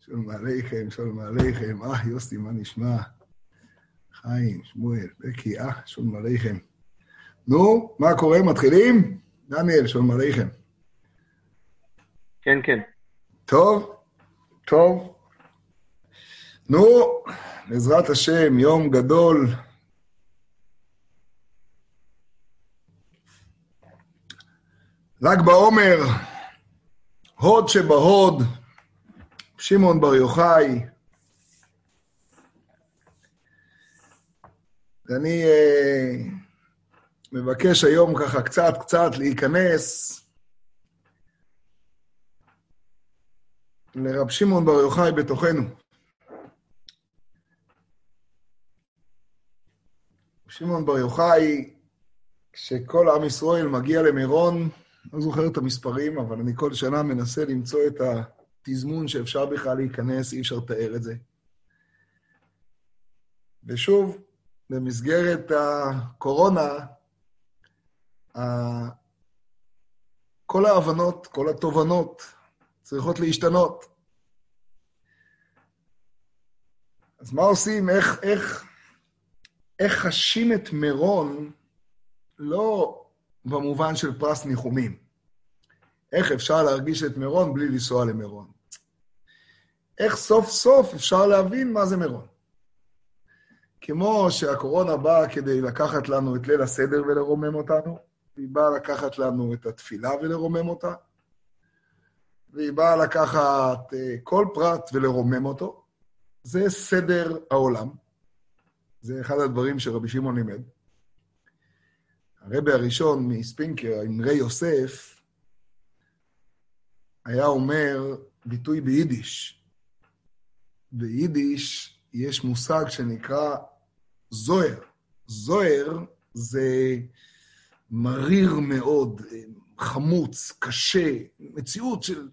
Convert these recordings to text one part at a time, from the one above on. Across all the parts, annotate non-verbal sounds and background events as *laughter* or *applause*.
שלום עליכם, שלום עליכם. אה, יוסי, מה נשמע? חיים, שמואל, בקי, אה, שלום עליכם. נו, מה קורה? מתחילים? דניאל, שלום עליכם. כן, כן. טוב, טוב. נו, בעזרת השם, יום גדול. ל"ג בעומר, הוד שבהוד, שמעון בר יוחאי. ואני אה, מבקש היום ככה קצת קצת להיכנס לרב שמעון בר יוחאי בתוכנו. שמעון בר יוחאי, כשכל עם ישראל מגיע למירון, לא זוכר את המספרים, אבל אני כל שנה מנסה למצוא את התזמון שאפשר בכלל להיכנס, אי אפשר לתאר את זה. ושוב, במסגרת הקורונה, כל ההבנות, כל התובנות צריכות להשתנות. אז מה עושים? איך, איך, איך חשים את מירון לא במובן של פרס ניחומים. איך אפשר להרגיש את מירון בלי לנסוע למירון? איך סוף סוף אפשר להבין מה זה מירון? כמו שהקורונה באה כדי לקחת לנו את ליל הסדר ולרומם אותנו, היא באה לקחת לנו את התפילה ולרומם אותה, והיא באה לקחת אה, כל פרט ולרומם אותו. זה סדר העולם. זה אחד הדברים שרבי שמעון לימד. הרבי הראשון מספינקר, אמרי יוסף, היה אומר ביטוי ביידיש. ביידיש יש מושג שנקרא זוהר. זוהר זה מריר מאוד, חמוץ, קשה, מציאות של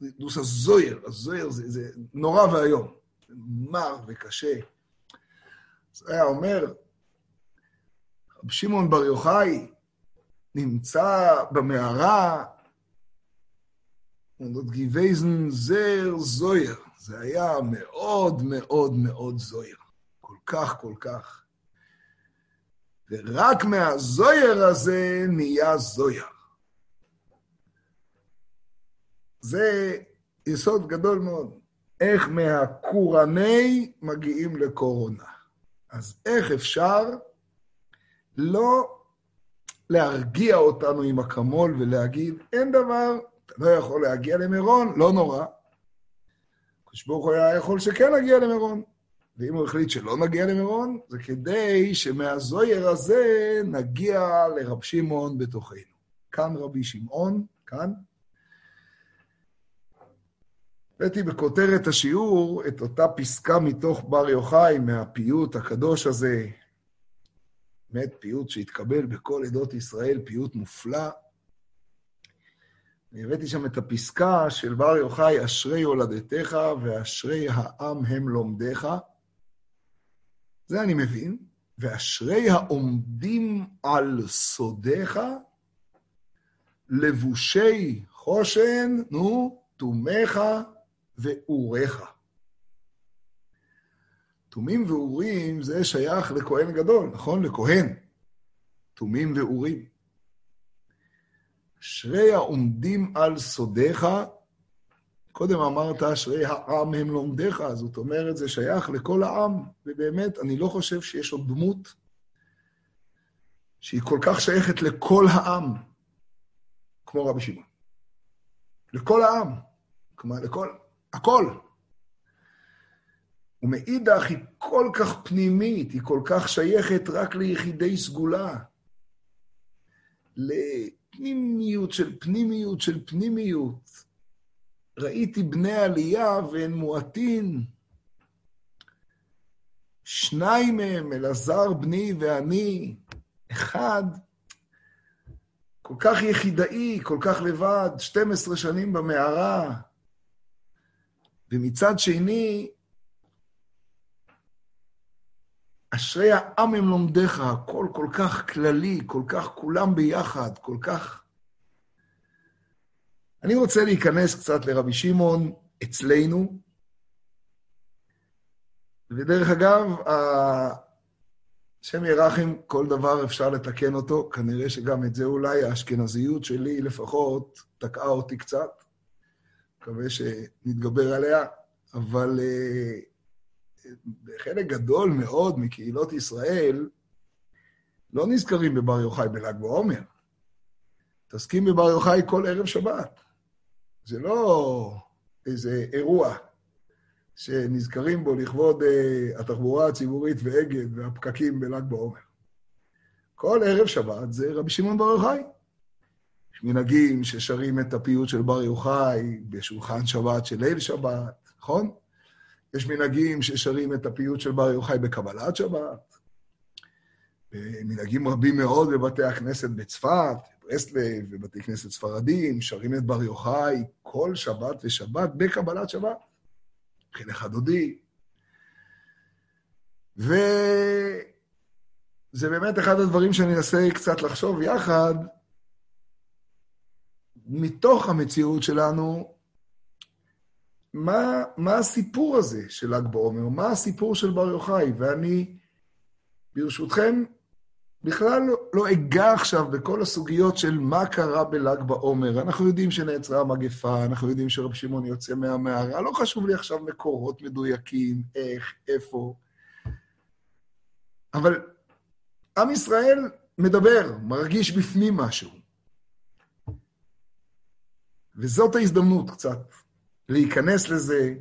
דוס הזוהר. הזוהר זה, זה נורא ואיום, מר וקשה. זה היה אומר, רב שמעון בר יוחאי נמצא במערה, עוד גיבייזן זר זויר. זה היה מאוד מאוד מאוד זויר. כל כך, כל כך. ורק מהזויר הזה נהיה זויר. זה יסוד גדול מאוד. איך מהקורני מגיעים לקורונה. אז איך אפשר לא להרגיע אותנו עם אקמול ולהגיד, אין דבר, אתה לא יכול להגיע למירון, לא נורא. הקדוש ברוך הוא היה יכול שכן נגיע למירון. ואם הוא החליט שלא נגיע למירון, זה כדי שמהזויר הזה נגיע לרב שמעון בתוכנו. כאן רבי שמעון, כאן. הבאתי בכותרת השיעור את אותה פסקה מתוך בר יוחאי, מהפיוט הקדוש הזה, באמת פיוט שהתקבל בכל עדות ישראל, פיוט מופלא. אני הבאתי שם את הפסקה של בר יוחאי, אשרי הולדתך ואשרי העם הם לומדיך. זה אני מבין. ואשרי העומדים על סודיך, לבושי חושן, נו, תומך ואוריך. תומים ואורים זה שייך לכהן גדול, נכון? לכהן. תומים ואורים. אשרי העומדים על סודיך, קודם אמרת אשרי העם הם לומדיך, זאת אומרת, זה שייך לכל העם, ובאמת, אני לא חושב שיש עוד דמות שהיא כל כך שייכת לכל העם, כמו רבי שמעון. לכל העם. כלומר, לכל, הכל. ומאידך היא כל כך פנימית, היא כל כך שייכת רק ליחידי סגולה. לפנימיות של פנימיות של פנימיות. ראיתי בני עלייה והם מועטין. שניים מהם, אלעזר בני ואני, אחד, כל כך יחידאי, כל כך לבד, 12 שנים במערה. ומצד שני, אשרי העם הם לומדיך, הכל כל כך כללי, כל כך כולם ביחד, כל כך... אני רוצה להיכנס קצת לרבי שמעון אצלנו, ודרך אגב, השם ירחם, כל דבר אפשר לתקן אותו, כנראה שגם את זה אולי האשכנזיות שלי לפחות תקעה אותי קצת. מקווה שנתגבר עליה, אבל uh, חלק גדול מאוד מקהילות ישראל לא נזכרים בבר יוחאי בל"ג בעומר. מתעסקים בבר יוחאי כל ערב שבת. זה לא איזה אירוע שנזכרים בו לכבוד uh, התחבורה הציבורית ואגד והפקקים בל"ג בעומר. כל ערב שבת זה רבי שמעון בר יוחאי. יש מנהגים ששרים את הפיוט של בר יוחאי בשולחן שבת של ליל שבת, נכון? יש מנהגים ששרים את הפיוט של בר יוחאי בקבלת שבת. מנהגים רבים מאוד בבתי הכנסת בצפת, ברסלב ובתי כנסת ספרדים, שרים את בר יוחאי כל שבת ושבת בקבלת שבת. חינך הדודי. וזה באמת אחד הדברים שאני אנסה קצת לחשוב יחד, מתוך המציאות שלנו, מה, מה הסיפור הזה של ל"ג בעומר? מה הסיפור של בר יוחאי? ואני, ברשותכם, בכלל לא, לא אגע עכשיו בכל הסוגיות של מה קרה בל"ג בעומר. אנחנו יודעים שנעצרה המגפה, אנחנו יודעים שרב שמעון יוצא מהמערה, לא חשוב לי עכשיו מקורות מדויקים, איך, איפה. אבל עם ישראל מדבר, מרגיש בפנים משהו. וזאת ההזדמנות קצת להיכנס לזה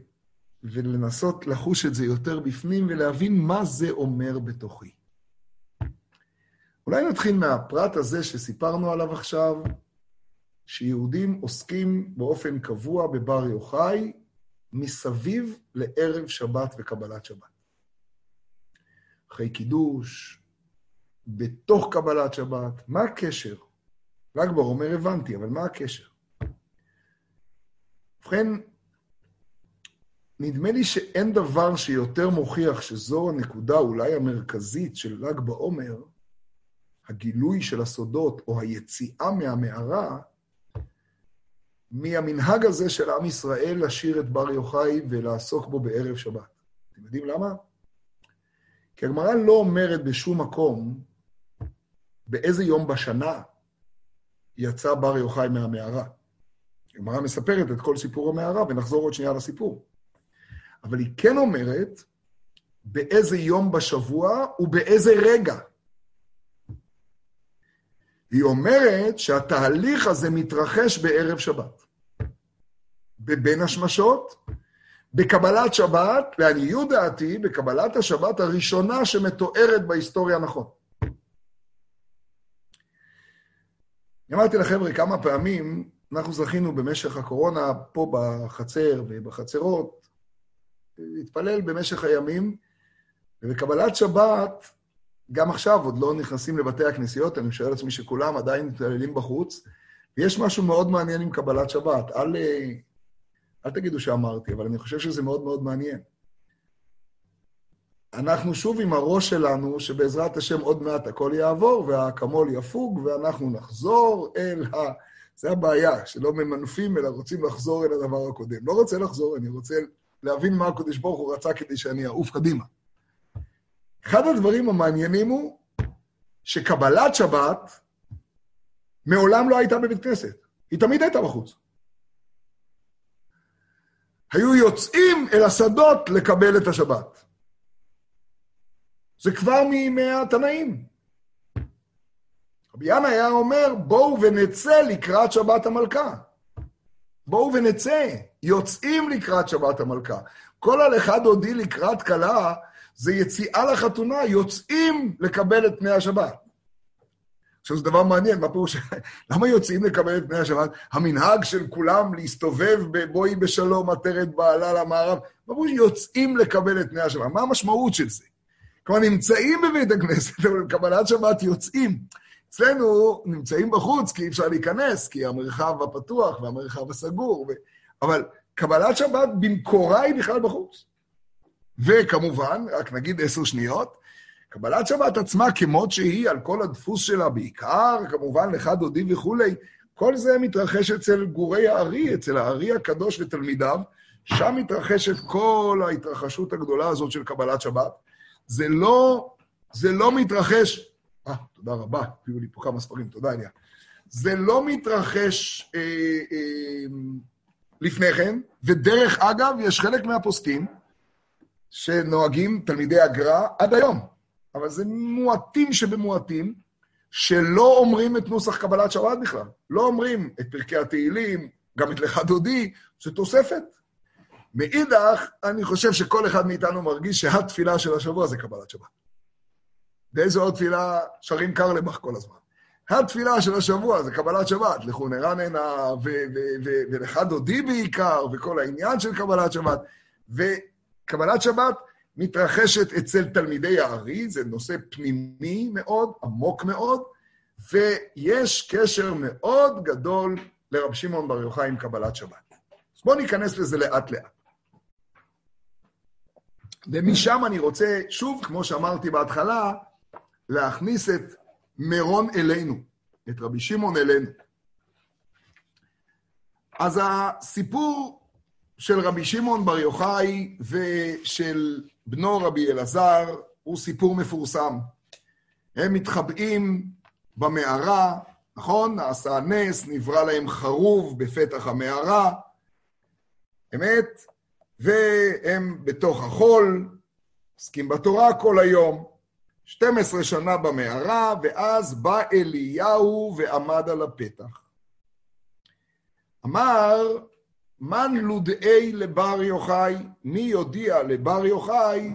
ולנסות לחוש את זה יותר בפנים ולהבין מה זה אומר בתוכי. אולי נתחיל מהפרט הזה שסיפרנו עליו עכשיו, שיהודים עוסקים באופן קבוע בבר יוחאי מסביב לערב שבת וקבלת שבת. אחרי קידוש, בתוך קבלת שבת, מה הקשר? ל"ג בעומר הבנתי, אבל מה הקשר? ובכן, נדמה לי שאין דבר שיותר מוכיח שזו הנקודה אולי המרכזית של ל"ג בעומר, הגילוי של הסודות או היציאה מהמערה, מהמנהג הזה של עם ישראל לשיר את בר יוחאי ולעסוק בו בערב שבת. אתם יודעים למה? כי הגמרא לא אומרת בשום מקום באיזה יום בשנה יצא בר יוחאי מהמערה. הגמרא מספרת את כל סיפור המערה, ונחזור עוד שנייה לסיפור. אבל היא כן אומרת באיזה יום בשבוע ובאיזה רגע. היא אומרת שהתהליך הזה מתרחש בערב שבת. בבין השמשות, בקבלת שבת, לעניות דעתי, בקבלת השבת הראשונה שמתוארת בהיסטוריה נכון. אמרתי לחבר'ה כמה פעמים, אנחנו זכינו במשך הקורונה, פה בחצר ובחצרות, להתפלל במשך הימים, ובקבלת שבת גם עכשיו עוד לא נכנסים לבתי הכנסיות, אני משער לעצמי שכולם עדיין מתעללים בחוץ, ויש משהו מאוד מעניין עם קבלת שבת. אל, אל תגידו שאמרתי, אבל אני חושב שזה מאוד מאוד מעניין. אנחנו שוב עם הראש שלנו, שבעזרת השם עוד מעט הכל יעבור, והאקמול יפוג, ואנחנו נחזור אל ה... זה הבעיה, שלא ממנפים, אלא רוצים לחזור אל הדבר הקודם. לא רוצה לחזור, אני רוצה להבין מה הקדוש ברוך הוא רצה כדי שאני אעוף קדימה. אחד הדברים המעניינים הוא שקבלת שבת מעולם לא הייתה בבית כנסת, היא תמיד הייתה בחוץ. היו יוצאים אל השדות לקבל את השבת. זה כבר מימי התנאים. רבי ינא היה אומר, בואו ונצא לקראת שבת המלכה. בואו ונצא, יוצאים לקראת שבת המלכה. כל הלכה דודי לקראת כלה זה יציאה לחתונה, יוצאים לקבל את פני השבת. עכשיו, זה דבר מעניין, מה פירוש? *laughs* למה יוצאים לקבל את פני השבת? המנהג של כולם להסתובב בבואי בשלום עטרת בעלה למערב, מה פירוש יוצאים לקבל את פני השבת? מה המשמעות של זה? כלומר, נמצאים בבית הכנסת, אבל בקבלת שבת יוצאים. אצלנו נמצאים בחוץ, כי אי אפשר להיכנס, כי המרחב הפתוח והמרחב הסגור, ו... אבל קבלת שבת במקורה היא בכלל בחוץ. וכמובן, רק נגיד עשר שניות, קבלת שבת עצמה כמות שהיא, על כל הדפוס שלה, בעיקר, כמובן, לך דודי וכולי, כל זה מתרחש אצל גורי הארי, אצל הארי הקדוש ותלמידיו, שם מתרחשת כל ההתרחשות הגדולה הזאת של קבלת שבת. זה לא, זה לא מתרחש... אה, תודה רבה, הביאו לי פה כמה ספרים, תודה, אליה. זה לא מתרחש אה, אה, לפני כן, ודרך אגב, יש חלק מהפוסקים שנוהגים תלמידי הגר"א עד היום, אבל זה מועטים שבמועטים, שלא אומרים את נוסח קבלת שבת בכלל. לא אומרים את פרקי התהילים, גם את לך דודי, זה תוספת. מאידך, אני חושב שכל אחד מאיתנו מרגיש שהתפילה של השבוע זה קבלת שבת. באיזו עוד תפילה שרים קרלבך כל הזמן. התפילה של השבוע זה קבלת שבת, לכו נרננה ולך דודי בעיקר, וכל העניין של קבלת שבת. וקבלת שבת מתרחשת אצל תלמידי הארי, זה נושא פנימי מאוד, עמוק מאוד, ויש קשר מאוד גדול לרב שמעון בר יוחאי עם קבלת שבת. אז בואו ניכנס לזה לאט-לאט. ומשם אני רוצה, שוב, כמו שאמרתי בהתחלה, להכניס את מירון אלינו, את רבי שמעון אלינו. אז הסיפור של רבי שמעון בר יוחאי ושל בנו רבי אלעזר הוא סיפור מפורסם. הם מתחבאים במערה, נכון? נעשה נס, נברא להם חרוב בפתח המערה, אמת? והם בתוך החול, עוסקים בתורה כל היום. 12 שנה במערה, ואז בא אליהו ועמד על הפתח. אמר, מן לודאי לבר יוחאי, מי יודיע לבר יוחאי,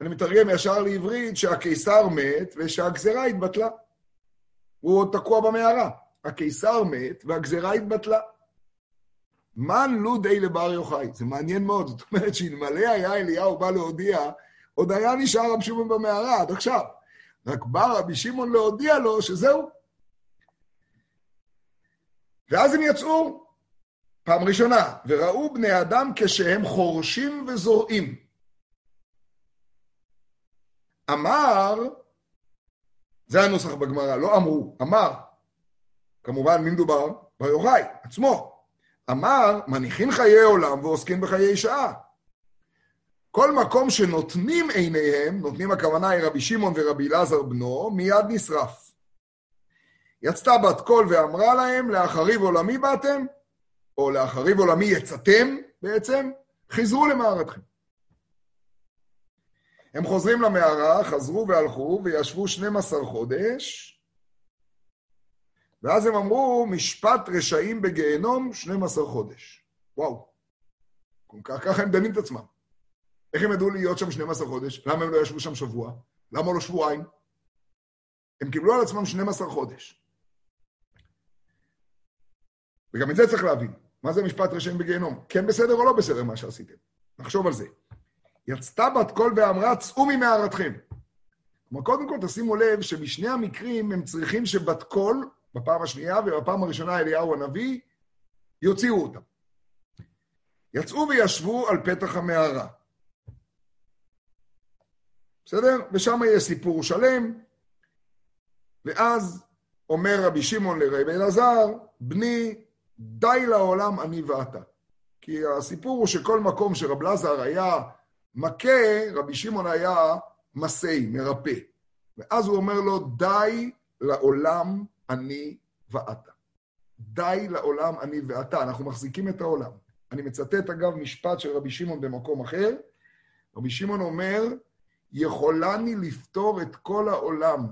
אני מתרגם ישר לעברית, שהקיסר מת ושהגזרה התבטלה. הוא עוד תקוע במערה. הקיסר מת והגזרה התבטלה. מן לודאי לבר יוחאי. זה מעניין מאוד, זאת אומרת שאלמלא היה אליהו בא להודיע, עוד היה נשאר רבי שמעון במערה עד עכשיו. רק בא רבי שמעון להודיע לו שזהו. ואז הם יצאו, פעם ראשונה, וראו בני אדם כשהם חורשים וזורעים. אמר, זה הנוסח בגמרא, לא אמרו, אמר. כמובן, מי מדובר? בר יוחאי, עצמו. אמר, מניחים חיי עולם ועוסקים בחיי שעה. כל מקום שנותנים עיניהם, נותנים הכוונה היא רבי שמעון ורבי אלעזר בנו, מיד נשרף. יצתה בת קול ואמרה להם, לאחריב עולמי באתם, או לאחריב עולמי יצאתם בעצם, חזרו למערתכם. הם חוזרים למערה, חזרו והלכו וישבו 12 חודש, ואז הם אמרו, משפט רשעים בגיהנום 12 חודש. וואו. ככה הם דנים את עצמם. איך הם ידעו להיות שם 12 חודש? למה הם לא ישבו שם שבוע? למה לא שבועיים? הם קיבלו על עצמם 12 חודש. וגם את זה צריך להבין. מה זה משפט רשעים בגיהנום? כן בסדר או לא בסדר מה שעשיתם? נחשוב על זה. יצתה בת קול ואמרה, צאו ממערתכם. כלומר, קודם כל תשימו לב שבשני המקרים הם צריכים שבת קול, בפעם השנייה ובפעם הראשונה אליהו הנביא, יוציאו אותם. יצאו וישבו על פתח המערה. בסדר? ושם יהיה סיפור שלם, ואז אומר רבי שמעון לרבי אלעזר, בני, די לעולם אני ואתה. כי הסיפור הוא שכל מקום שרב אלעזר היה מכה, רבי שמעון היה מסי, מרפא. ואז הוא אומר לו, די לעולם אני ואתה. די לעולם אני ואתה. אנחנו מחזיקים את העולם. אני מצטט, אגב, משפט של רבי שמעון במקום אחר. רבי שמעון אומר, יכולני לפתור את כל העולם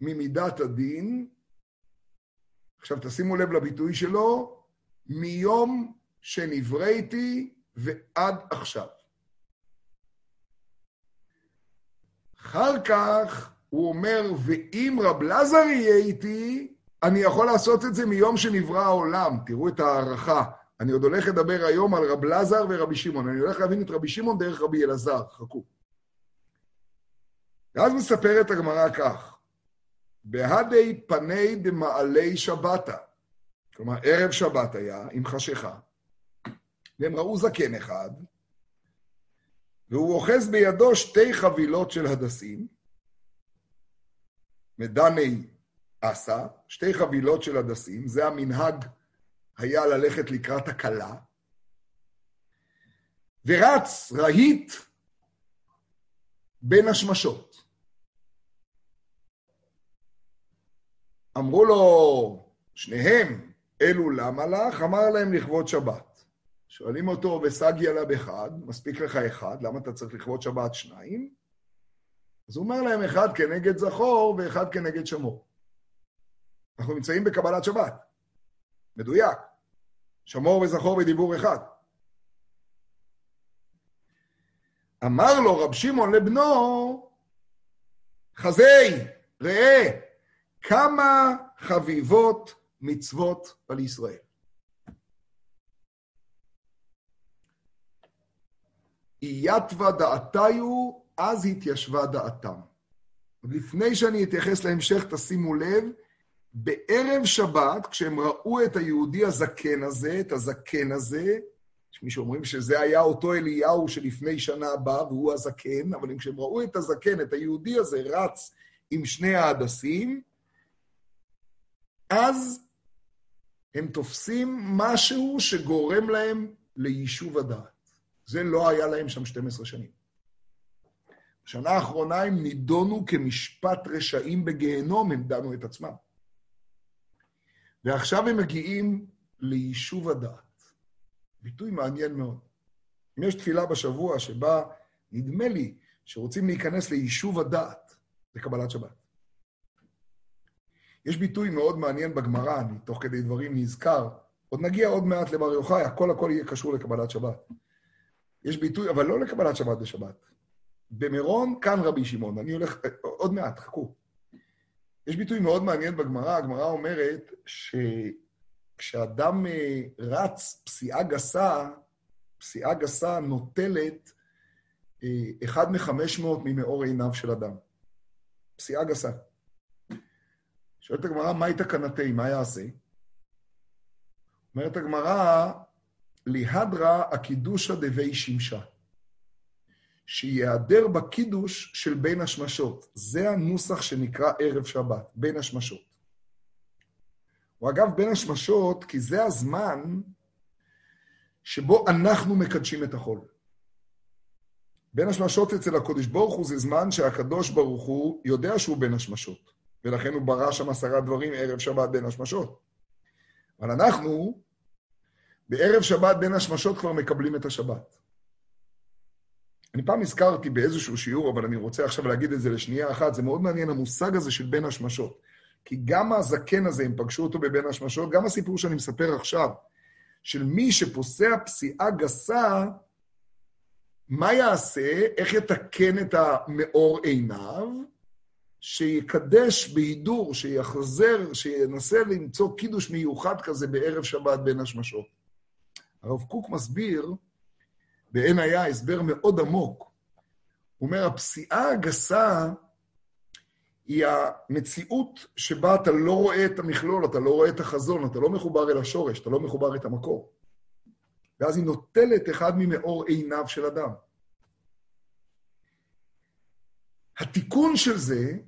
ממידת הדין, עכשיו תשימו לב לביטוי שלו, מיום שנבראתי ועד עכשיו. אחר כך הוא אומר, ואם רב לזר יהיה איתי, אני יכול לעשות את זה מיום שנברא העולם. תראו את ההערכה. אני עוד הולך לדבר היום על רב לזר ורבי שמעון. אני הולך להבין את רבי שמעון דרך רבי אלעזר, חכו. ואז מספרת הגמרא כך, בהדי פני דמעלי שבתה, כלומר ערב שבת היה עם חשיכה, והם ראו זקן אחד, והוא אוחז בידו שתי חבילות של הדסים, מדני עשה, שתי חבילות של הדסים, זה המנהג היה ללכת לקראת הכלה, ורץ רהיט בין השמשות. אמרו לו שניהם, אלו למה לך? אמר להם לכבוד שבת. שואלים אותו, וסגיה לה בחד, מספיק לך אחד, למה אתה צריך לכבוד שבת שניים? אז הוא אומר להם, אחד כנגד זכור ואחד כנגד שמור. אנחנו נמצאים בקבלת שבת. מדויק. שמור וזכור בדיבור אחד. אמר לו רב שמעון לבנו, חזי, ראה, כמה חביבות מצוות על ישראל. אייתווה דעתיו, אז התיישבה דעתם. לפני שאני אתייחס להמשך, תשימו לב, בערב שבת, כשהם ראו את היהודי הזקן הזה, את הזקן הזה, יש מי שאומרים שזה היה אותו אליהו שלפני שנה בא, והוא הזקן, אבל כשהם ראו את הזקן, את היהודי הזה, רץ עם שני ההדסים, אז הם תופסים משהו שגורם להם ליישוב הדעת. זה לא היה להם שם 12 שנים. בשנה האחרונה הם נידונו כמשפט רשעים בגיהנום, הם דנו את עצמם. ועכשיו הם מגיעים ליישוב הדעת. ביטוי מעניין מאוד. אם יש תפילה בשבוע שבה נדמה לי שרוצים להיכנס ליישוב הדעת, זה קבלת שבת. יש ביטוי מאוד מעניין בגמרא, אני תוך כדי דברים נזכר, עוד נגיע עוד מעט לבר יוחאי, הכל הכל יהיה קשור לקבלת שבת. יש ביטוי, אבל לא לקבלת שבת בשבת. במירון, כאן רבי שמעון, אני הולך, עוד מעט, חכו. יש ביטוי מאוד מעניין בגמרא, הגמרא אומרת שכשאדם אה, רץ פסיעה גסה, פסיעה גסה נוטלת אה, אחד מחמש מאות ממאור עיניו של אדם. פסיעה גסה. שואלת הגמרא, מהי תקנתי, מה יעשה? אומרת הגמרא, ליהדרה הקידושה דבי שמשה. שיעדר בקידוש של בין השמשות. זה הנוסח שנקרא ערב שבת, בין השמשות. הוא אגב בין השמשות, כי זה הזמן שבו אנחנו מקדשים את החול. בין השמשות אצל הקודש ברוך הוא זה זמן שהקדוש ברוך הוא יודע שהוא בין השמשות, ולכן הוא ברא שם עשרה דברים ערב שבת בין השמשות. אבל אנחנו, בערב שבת בין השמשות כבר מקבלים את השבת. אני פעם הזכרתי באיזשהו שיעור, אבל אני רוצה עכשיו להגיד את זה לשנייה אחת, זה מאוד מעניין המושג הזה של בין השמשות. כי גם הזקן הזה, אם פגשו אותו בבין השמשות, גם הסיפור שאני מספר עכשיו, של מי שפוסע פסיעה גסה, מה יעשה, איך יתקן את המאור עיניו, שיקדש בהידור, שיחזר, שינסה למצוא קידוש מיוחד כזה בערב שבת בין השמשות. הרב קוק מסביר בעין היה הסבר מאוד עמוק. הוא אומר, הפסיעה הגסה היא המציאות שבה אתה לא רואה את המכלול, אתה לא רואה את החזון, אתה לא מחובר אל השורש, אתה לא מחובר את המקור. ואז היא נוטלת אחד ממאור עיניו של אדם. התיקון של זה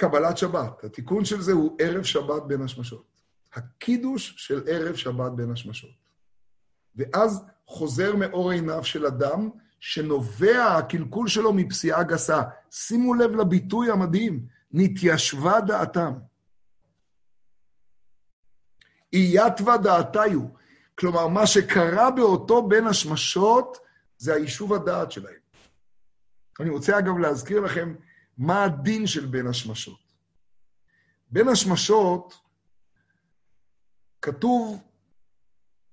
קבלת שבת. התיקון של זה הוא ערב שבת בין השמשות. הקידוש של ערב שבת בין השמשות. ואז חוזר מאור עיניו של אדם, שנובע הקלקול שלו מפסיעה גסה. שימו לב לביטוי המדהים, נתיישבה דעתם. אייתווה דעתיו. כלומר, מה שקרה באותו בין השמשות, זה היישוב הדעת שלהם. אני רוצה אגב להזכיר לכם מה הדין של בין השמשות. בין השמשות כתוב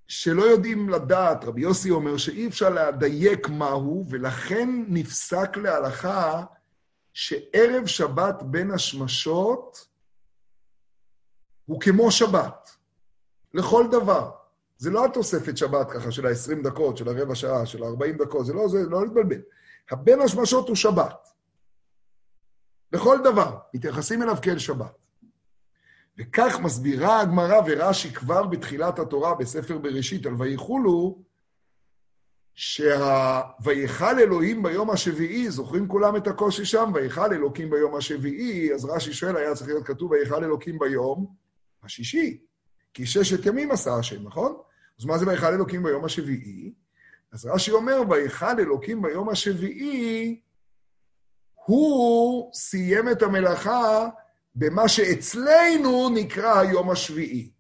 שלא יודעים לדעת, רבי יוסי אומר שאי אפשר לדייק מהו, ולכן נפסק להלכה שערב שבת בין השמשות הוא כמו שבת, לכל דבר. זה לא התוספת שבת ככה של ה-20 דקות, של הרבע שעה, של ה-40 דקות, זה לא זה, לא להתבלבל. הבין השמשות הוא שבת. לכל דבר, מתייחסים אליו כאל שבת. וכך מסבירה הגמרא ורש"י כבר בתחילת התורה, בספר בראשית, על ויחולו, שויכל אלוהים ביום השביעי, זוכרים כולם את הקושי שם? ויכל אלוקים ביום השביעי, אז רש"י שואל, היה צריך להיות כתוב ויכל אלוקים ביום השישי, כי ששת ימים עשה השם, נכון? אז מה זה ויכל אלוקים ביום השביעי? אז רש"י אומר, ויכל אלוקים ביום השביעי, הוא סיים את המלאכה במה שאצלנו נקרא היום השביעי.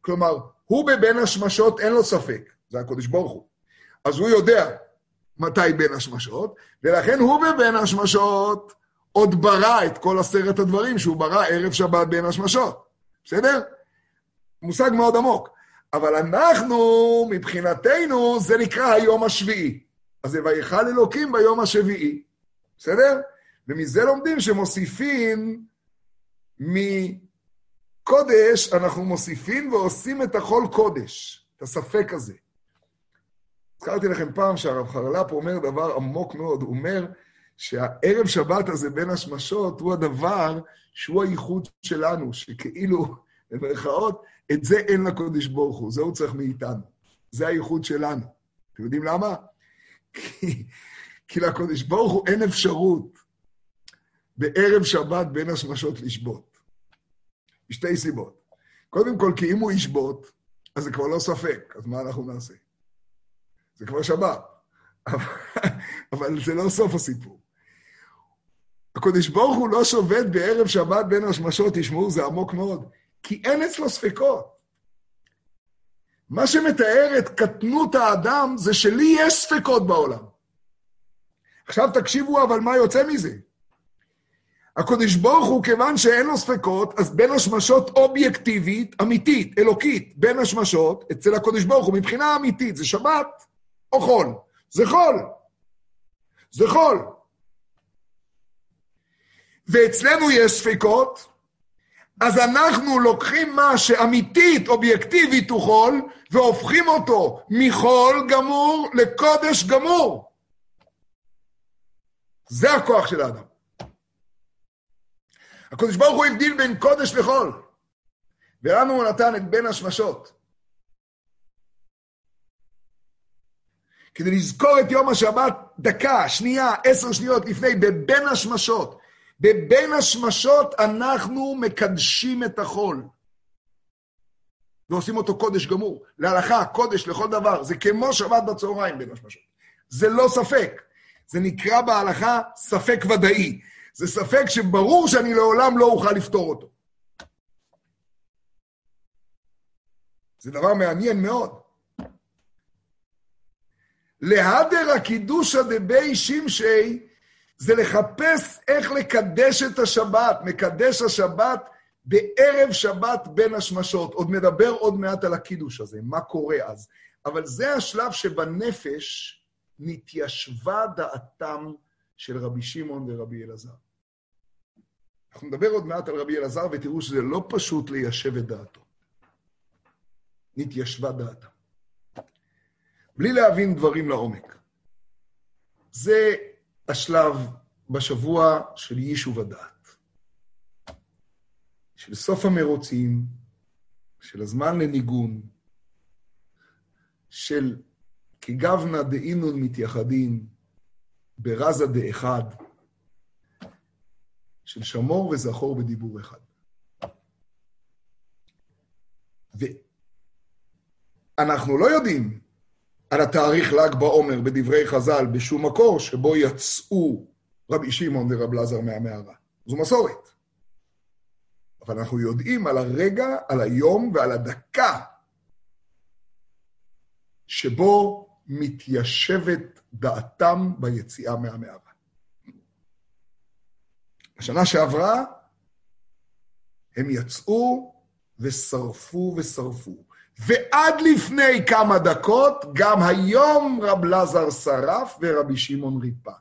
כלומר, הוא בבין השמשות, אין לו ספק, זה הקודש ברוך הוא. אז הוא יודע מתי בין השמשות, ולכן הוא בבין השמשות עוד ברא את כל עשרת הדברים שהוא ברא ערב שבת בין השמשות. בסדר? מושג מאוד עמוק. אבל אנחנו, מבחינתנו, זה נקרא היום השביעי. אז זה ויכל אלוקים ביום השביעי. בסדר? ומזה לומדים שמוסיפים מקודש, אנחנו מוסיפים ועושים את החול קודש, את הספק הזה. הזכרתי לכם פעם שהרב חרל"פ אומר דבר עמוק מאוד, הוא אומר שהערב שבת הזה בין השמשות הוא הדבר שהוא הייחוד שלנו, שכאילו, במרכאות, את זה אין לקודש ברוך הוא, זה הוא צריך מאיתנו. זה הייחוד שלנו. אתם יודעים למה? כי, כי לקודש ברוך הוא אין אפשרות בערב שבת בין השמשות לשבות. משתי סיבות. קודם כל, כי אם הוא ישבות, אז זה כבר לא ספק, אז מה אנחנו נעשה? זה כבר שבת. *laughs* אבל זה לא סוף הסיפור. הקדוש ברוך הוא לא שובת בערב שבת בין השמשות, תשמעו, זה עמוק מאוד, כי אין אצלו ספקות. מה שמתאר את קטנות האדם זה שלי יש ספקות בעולם. עכשיו תקשיבו אבל מה יוצא מזה. הקדוש ברוך הוא, כיוון שאין לו ספקות, אז בין השמשות אובייקטיבית, אמיתית, אלוקית, בין השמשות, אצל הקדוש ברוך הוא, מבחינה אמיתית, זה שבת או חול. זה חול. זה חול. ואצלנו יש ספקות, אז אנחנו לוקחים מה שאמיתית, אובייקטיבית הוא חול, והופכים אותו מחול גמור לקודש גמור. זה הכוח של האדם. הקדוש ברוך הוא הבדיל בין קודש לחול, ולנו הוא נתן את בין השמשות. כדי לזכור את יום השבת דקה, שנייה, עשר שניות לפני, בבין השמשות. בבין השמשות אנחנו מקדשים את החול. ועושים אותו קודש גמור. להלכה, קודש לכל דבר. זה כמו שבת בצהריים בין השמשות. זה לא ספק. זה נקרא בהלכה ספק ודאי. זה ספק שברור שאני לעולם לא אוכל לפתור אותו. זה דבר מעניין מאוד. להדר הקידושא דבי שמשי זה לחפש איך לקדש את השבת, מקדש השבת בערב שבת בין השמשות. עוד נדבר עוד מעט על הקידוש הזה, מה קורה אז. אבל זה השלב שבנפש נתיישבה דעתם של רבי שמעון ורבי אלעזר. אנחנו נדבר עוד מעט על רבי אלעזר ותראו שזה לא פשוט ליישב את דעתו. נתיישבה דעתם. בלי להבין דברים לעומק. זה השלב בשבוע של יישוב הדעת. של סוף המרוצים, של הזמן לניגון, של כגבנה דאינון מתייחדים, ברזה דאחד, של שמור וזכור בדיבור אחד. ואנחנו לא יודעים על התאריך ל"ג בעומר בדברי חז"ל בשום מקור שבו יצאו רבי שמעון ורב לזר מהמערה. זו מסורת. אבל אנחנו יודעים על הרגע, על היום ועל הדקה שבו מתיישבת דעתם ביציאה מהמערה. בשנה שעברה הם יצאו ושרפו ושרפו. ועד לפני כמה דקות, גם היום רב לזר שרף ורבי שמעון ריפא.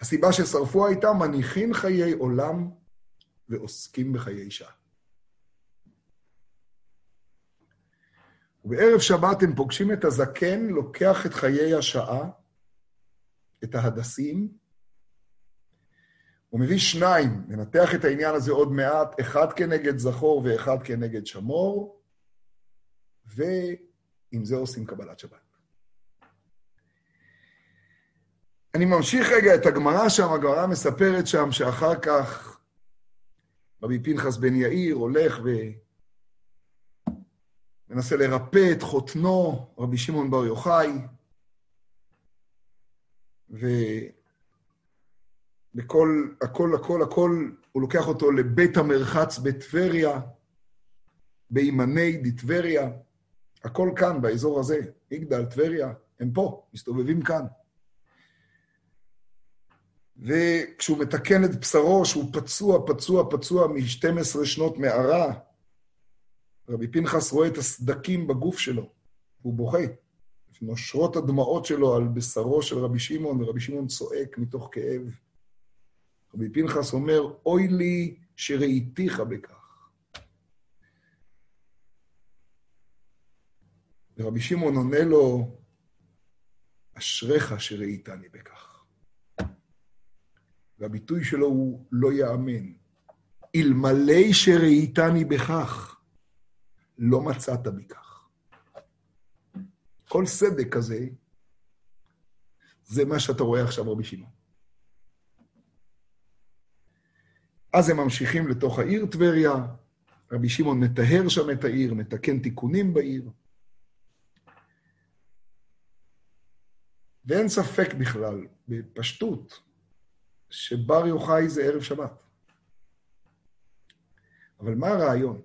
הסיבה ששרפו הייתה מניחים חיי עולם ועוסקים בחיי שעה. ובערב שבת הם פוגשים את הזקן, לוקח את חיי השעה, את ההדסים, הוא מביא שניים, ננתח את העניין הזה עוד מעט, אחד כנגד זכור ואחד כנגד שמור, ועם זה עושים קבלת שבת. אני ממשיך רגע את הגמרא שם, הגמרא מספרת שם שאחר כך רבי פנחס בן יאיר הולך ו... ומנסה לרפא את חותנו, רבי שמעון בר יוחאי, ובכל, הכל, הכל, הכל, הוא לוקח אותו לבית המרחץ בטבריה, בימני דטבריה, הכל כאן, באזור הזה, מגדל, טבריה, הם פה, מסתובבים כאן. וכשהוא מתקן את בשרו, שהוא פצוע, פצוע, פצוע מ-12 שנות מערה, רבי פנחס רואה את הסדקים בגוף שלו, והוא בוכה. נושרות הדמעות שלו על בשרו של רבי שמעון, ורבי שמעון צועק מתוך כאב. רבי פנחס אומר, אוי לי שראיתיך בכך. ורבי שמעון עונה לו, אשריך שראיתני בכך. והביטוי שלו הוא לא יאמן. אלמלא שראיתני בכך, לא מצאת בי כך. כל סדק כזה, זה מה שאתה רואה עכשיו, רבי שמעון. אז הם ממשיכים לתוך העיר טבריה, רבי שמעון מטהר שם את העיר, מתקן תיקונים בעיר. ואין ספק בכלל, בפשטות, שבר יוחאי זה ערב שבת. אבל מה הרעיון?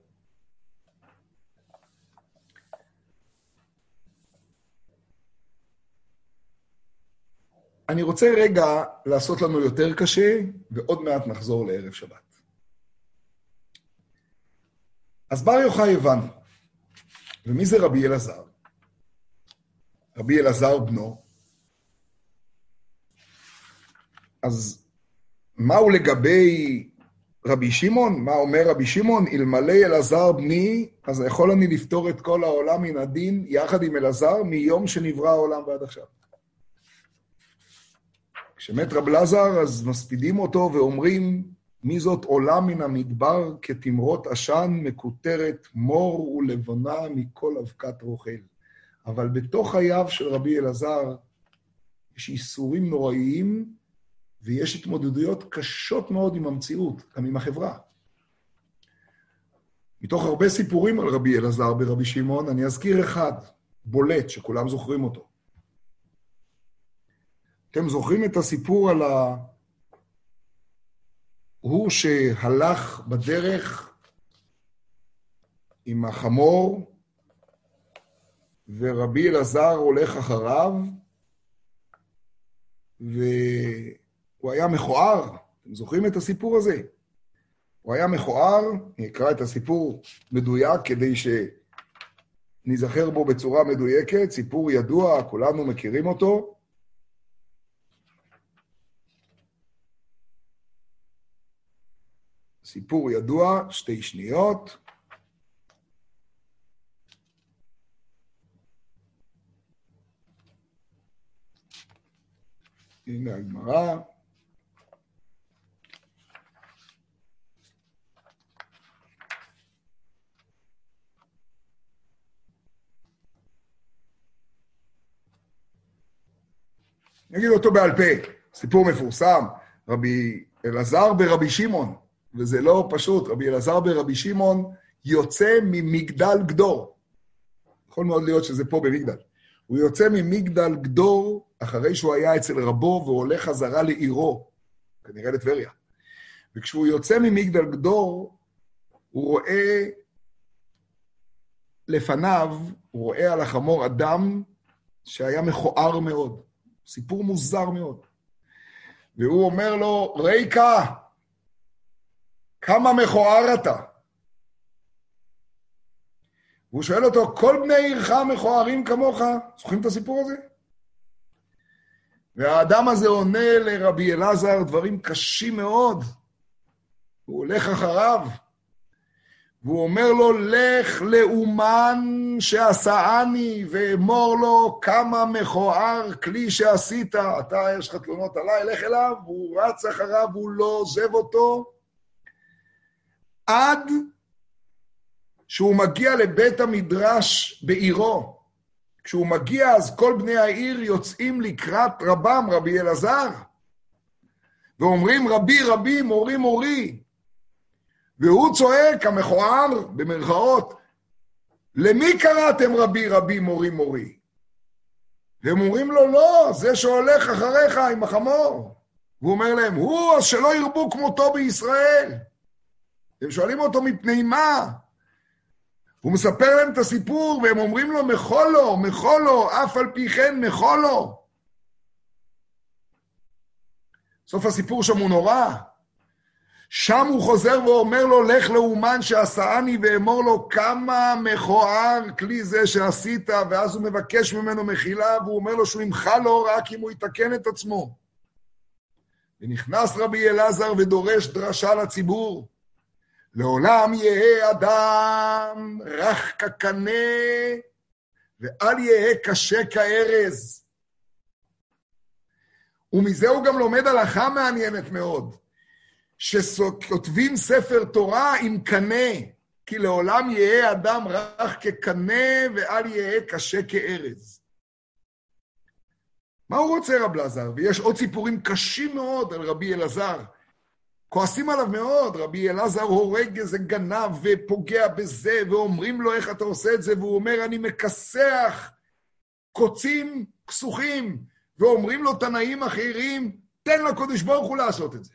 אני רוצה רגע לעשות לנו יותר קשה, ועוד מעט נחזור לערב שבת. אז בר יוחאי הבנו. ומי זה רבי אלעזר? רבי אלעזר בנו. אז מהו לגבי רבי שמעון? מה אומר רבי שמעון? אלמלא אלעזר בני, אז יכול אני לפתור את כל העולם מן הדין יחד עם אלעזר מיום שנברא העולם ועד עכשיו. כשמת רב לזר, אז מספידים אותו ואומרים, מי זאת עולה מן המדבר כתמרות עשן, מקוטרת מור ולבונה מכל אבקת רוכל. אבל בתוך חייו של רבי אלעזר יש איסורים נוראיים ויש התמודדויות קשות מאוד עם המציאות, גם עם החברה. מתוך הרבה סיפורים על רבי אלעזר ברבי שמעון, אני אזכיר אחד, בולט, שכולם זוכרים אותו. אתם זוכרים את הסיפור על ה... הוא שהלך בדרך עם החמור, ורבי אלעזר הולך אחריו, והוא היה מכוער. אתם זוכרים את הסיפור הזה? הוא היה מכוער, אני אקרא את הסיפור מדויק כדי שניזכר בו בצורה מדויקת, סיפור ידוע, כולנו מכירים אותו. סיפור ידוע, שתי שניות. הנה הגמרא. נגיד אותו בעל פה, סיפור מפורסם, רבי אלעזר ברבי שמעון. וזה לא פשוט, רבי אלעזר ברבי שמעון יוצא ממגדל גדור. יכול מאוד להיות שזה פה במגדל. הוא יוצא ממגדל גדור אחרי שהוא היה אצל רבו והולך חזרה לעירו, כנראה לטבריה. וכשהוא יוצא ממגדל גדור, הוא רואה לפניו, הוא רואה על החמור אדם שהיה מכוער מאוד. סיפור מוזר מאוד. והוא אומר לו, ריקה, כמה מכוער אתה. והוא שואל אותו, כל בני עירך מכוערים כמוך? זוכרים את הסיפור הזה? והאדם הזה עונה לרבי אלעזר דברים קשים מאוד. הוא הולך אחריו, והוא אומר לו, לך לאומן שעשאני, ואמור לו כמה מכוער כלי שעשית. אתה, יש לך תלונות עליי, לך אליו, והוא רץ אחריו, הוא לא עוזב אותו. עד שהוא מגיע לבית המדרש בעירו. כשהוא מגיע, אז כל בני העיר יוצאים לקראת רבם, רבי אלעזר, ואומרים, רבי, רבי, מורי, מורי. והוא צועק, המכוער, במרכאות, למי קראתם רבי, רבי, מורי, מורי? והם אומרים לו, לא, זה שהולך אחריך עם החמור. והוא אומר להם, הוא, אז שלא ירבו כמותו בישראל. הם שואלים אותו, מפני מה? הוא מספר להם את הסיפור, והם אומרים לו, מחולו, מחולו, אף על פי כן מחולו. סוף הסיפור שם הוא נורא. שם הוא חוזר ואומר לו, לך לאומן שעשאני, ואמור לו, כמה מכוער כלי זה שעשית, ואז הוא מבקש ממנו מחילה, והוא אומר לו שהוא ימחל לו רק אם הוא יתקן את עצמו. ונכנס רבי אלעזר ודורש דרשה לציבור. לעולם יהא אדם רך כקנה, ואל יהא קשה כארז. ומזה הוא גם לומד הלכה מעניינת מאוד, שכותבים ספר תורה עם קנה, כי לעולם יהא אדם רך כקנה ואל יהא קשה כארז. מה הוא רוצה רב אלעזר? ויש עוד סיפורים קשים מאוד על רבי אלעזר. כועסים עליו מאוד, רבי אלעזר הורג איזה גנב ופוגע בזה, ואומרים לו איך אתה עושה את זה, והוא אומר, אני מכסח קוצים כסוכים, ואומרים לו תנאים אחרים, תן לקודש ברוך הוא לעשות את זה.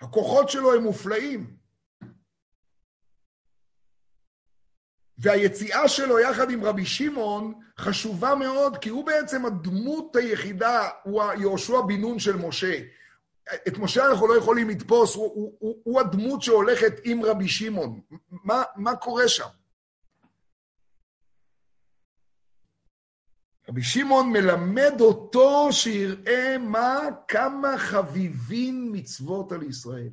הכוחות שלו הם מופלאים. והיציאה שלו יחד עם רבי שמעון חשובה מאוד, כי הוא בעצם הדמות היחידה, הוא יהושע בן נון של משה. את משה אנחנו לא יכולים לתפוס, הוא, הוא, הוא, הוא הדמות שהולכת עם רבי שמעון. מה, מה קורה שם? רבי שמעון מלמד אותו שיראה מה, כמה חביבים מצוות על ישראל.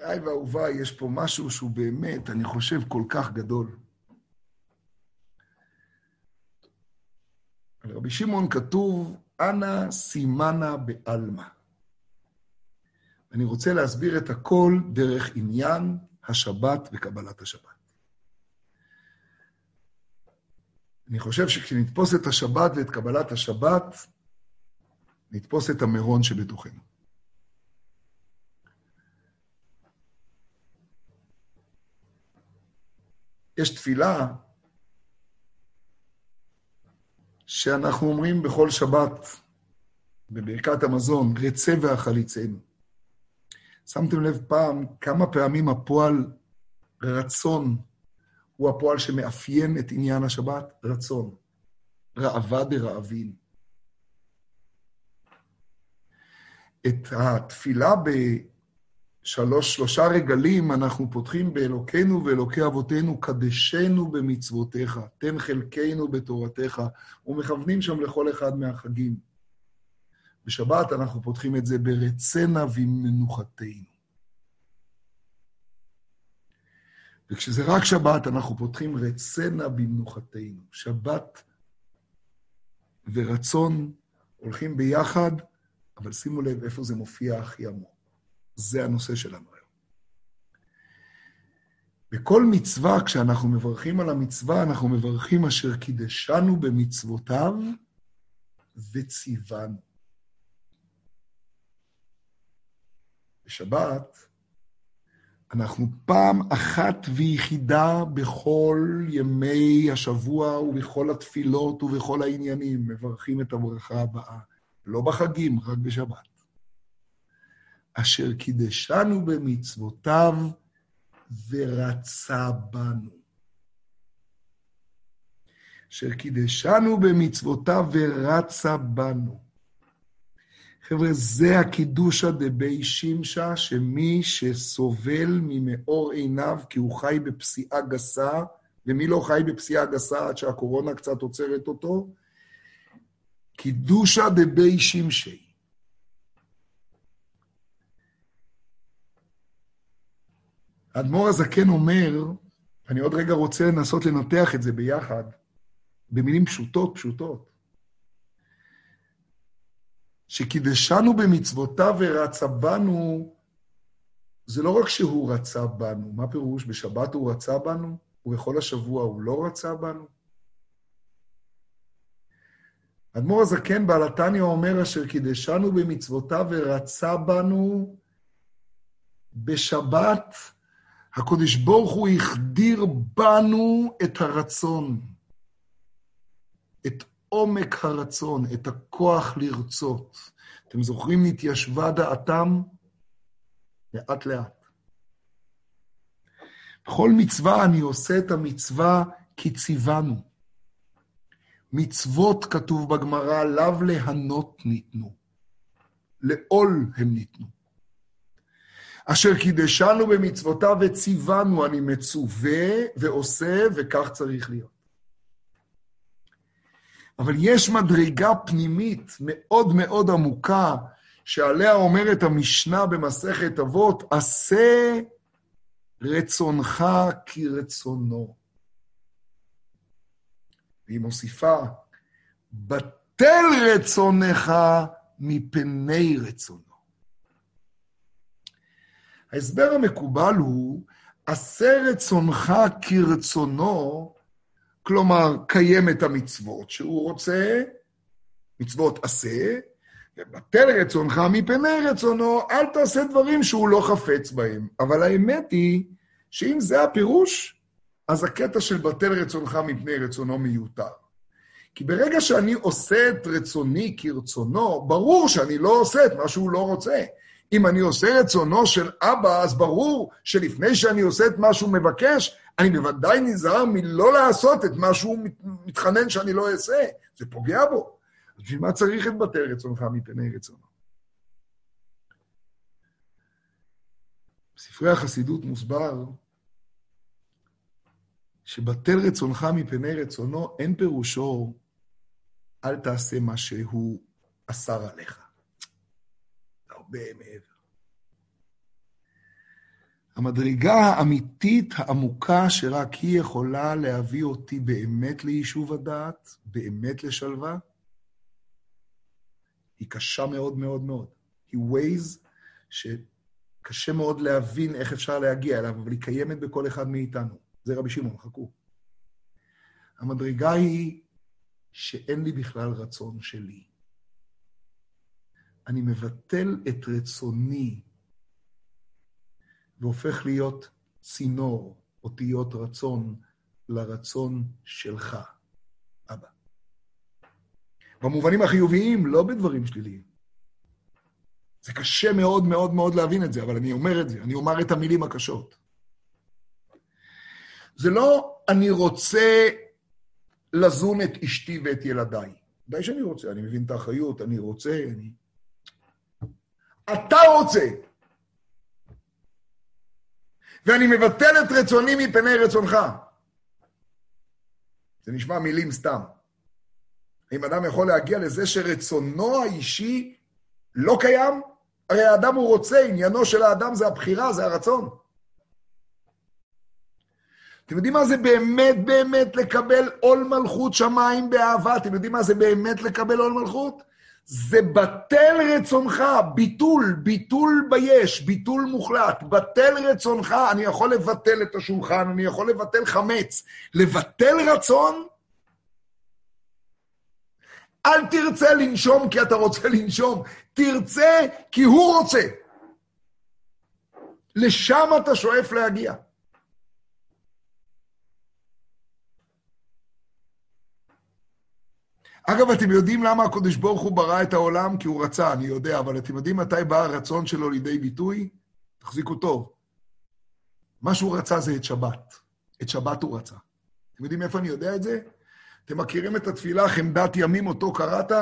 איי ואהוביי, יש פה משהו שהוא באמת, אני חושב, כל כך גדול. על רבי שמעון כתוב, אנא סימנה בעלמא. אני רוצה להסביר את הכל דרך עניין השבת וקבלת השבת. אני חושב שכשנתפוס את השבת ואת קבלת השבת, נתפוס את המירון שבתוכנו. יש תפילה שאנחנו אומרים בכל שבת, בברכת המזון, רצה והחליצנו. שמתם לב פעם כמה פעמים הפועל רצון הוא הפועל שמאפיין את עניין השבת? רצון. ראווה דרעבין. את התפילה בשלוש, שלושה רגלים אנחנו פותחים באלוקינו ואלוקי אבותינו, קדשנו במצוותיך, תן חלקנו בתורתך, ומכוונים שם לכל אחד מהחגים. בשבת אנחנו פותחים את זה ברצנה ומנוחתנו. וכשזה רק שבת, אנחנו פותחים רצנה במנוחתנו. שבת ורצון הולכים ביחד, אבל שימו לב איפה זה מופיע הכי עמוק. זה הנושא שלנו היום. בכל מצווה, כשאנחנו מברכים על המצווה, אנחנו מברכים אשר קידשנו במצוותיו וציוונו. בשבת, אנחנו פעם אחת ויחידה בכל ימי השבוע ובכל התפילות ובכל העניינים מברכים את הברכה הבאה. לא בחגים, רק בשבת. אשר קידשנו במצוותיו ורצה בנו. אשר קידשנו במצוותיו ורצה בנו. חבר'ה, זה הקידושא דבי שמשה, שמי שסובל ממאור עיניו כי הוא חי בפסיעה גסה, ומי לא חי בפסיעה גסה עד שהקורונה קצת עוצרת אותו? קידושא דבי שמשי. האדמו"ר הזקן אומר, אני עוד רגע רוצה לנסות לנתח את זה ביחד, במילים פשוטות, פשוטות. שקידשנו במצוותיו ורצה בנו, זה לא רק שהוא רצה בנו, מה פירוש? בשבת הוא רצה בנו, ובכל השבוע הוא לא רצה בנו? אדמו"ר הזקן בעל התניא אומר, אשר קידשנו במצוותיו ורצה בנו בשבת, הקדוש ברוך הוא החדיר בנו את הרצון, את עומק הרצון, את הכוח לרצות. אתם זוכרים, נתיישבה דעתם? לאט לאט. בכל מצווה אני עושה את המצווה כי ציוונו. מצוות, כתוב בגמרא, לאו להנות ניתנו, לעול הם ניתנו. אשר קידשנו במצוותיו וציוונו, אני מצווה ועושה, וכך צריך להיות. אבל יש מדרגה פנימית מאוד מאוד עמוקה, שעליה אומרת המשנה במסכת אבות, עשה רצונך כרצונו. והיא מוסיפה, בטל רצונך מפני רצונו. ההסבר המקובל הוא, עשה רצונך כרצונו, כלומר, קיים את המצוות שהוא רוצה, מצוות עשה, ובטל רצונך מפני רצונו, אל תעשה דברים שהוא לא חפץ בהם. אבל האמת היא, שאם זה הפירוש, אז הקטע של בטל רצונך מפני רצונו מיותר. כי ברגע שאני עושה את רצוני כרצונו, ברור שאני לא עושה את מה שהוא לא רוצה. אם אני עושה רצונו של אבא, אז ברור שלפני שאני עושה את מה שהוא מבקש, אני בוודאי נזהר מלא לעשות את מה שהוא מתחנן שאני לא אעשה. זה פוגע בו. אז בשביל מה צריך את בתי רצונך מפני רצונו? בספרי החסידות מוסבר שבטל רצונך מפני רצונו, אין פירושו אל תעשה מה שהוא אסר עליך. הרבה מעבר. המדרגה האמיתית, העמוקה, שרק היא יכולה להביא אותי באמת ליישוב הדעת, באמת לשלווה, היא קשה מאוד מאוד מאוד. היא ווייז שקשה מאוד להבין איך אפשר להגיע אליו, אבל היא קיימת בכל אחד מאיתנו. זה רבי שמעון, חכו. המדרגה היא שאין לי בכלל רצון שלי. אני מבטל את רצוני והופך להיות צינור, אותיות רצון, לרצון שלך, אבא. במובנים החיוביים, לא בדברים שליליים. זה קשה מאוד מאוד מאוד להבין את זה, אבל אני אומר את זה, אני אומר את המילים הקשות. זה לא אני רוצה לזון את אשתי ואת ילדיי. די שאני רוצה, אני מבין את האחריות, אני רוצה, אני... אתה רוצה. ואני מבטל את רצוני מפני רצונך. זה נשמע מילים סתם. האם אדם יכול להגיע לזה שרצונו האישי לא קיים? הרי האדם הוא רוצה, עניינו של האדם זה הבחירה, זה הרצון. אתם יודעים מה זה באמת באמת לקבל עול מלכות שמיים באהבה? אתם יודעים מה זה באמת לקבל עול מלכות? זה בטל רצונך, ביטול, ביטול ביש, ביטול מוחלט. בטל רצונך, אני יכול לבטל את השולחן, אני יכול לבטל חמץ. לבטל רצון? אל תרצה לנשום כי אתה רוצה לנשום, תרצה כי הוא רוצה. לשם אתה שואף להגיע. אגב, אתם יודעים למה הקדוש ברוך הוא ברא את העולם? כי הוא רצה, אני יודע, אבל אתם יודעים מתי בא הרצון שלו לידי ביטוי? תחזיקו טוב. מה שהוא רצה זה את שבת. את שבת הוא רצה. אתם יודעים איפה אני יודע את זה? אתם מכירים את התפילה, חמדת ימים אותו קראת?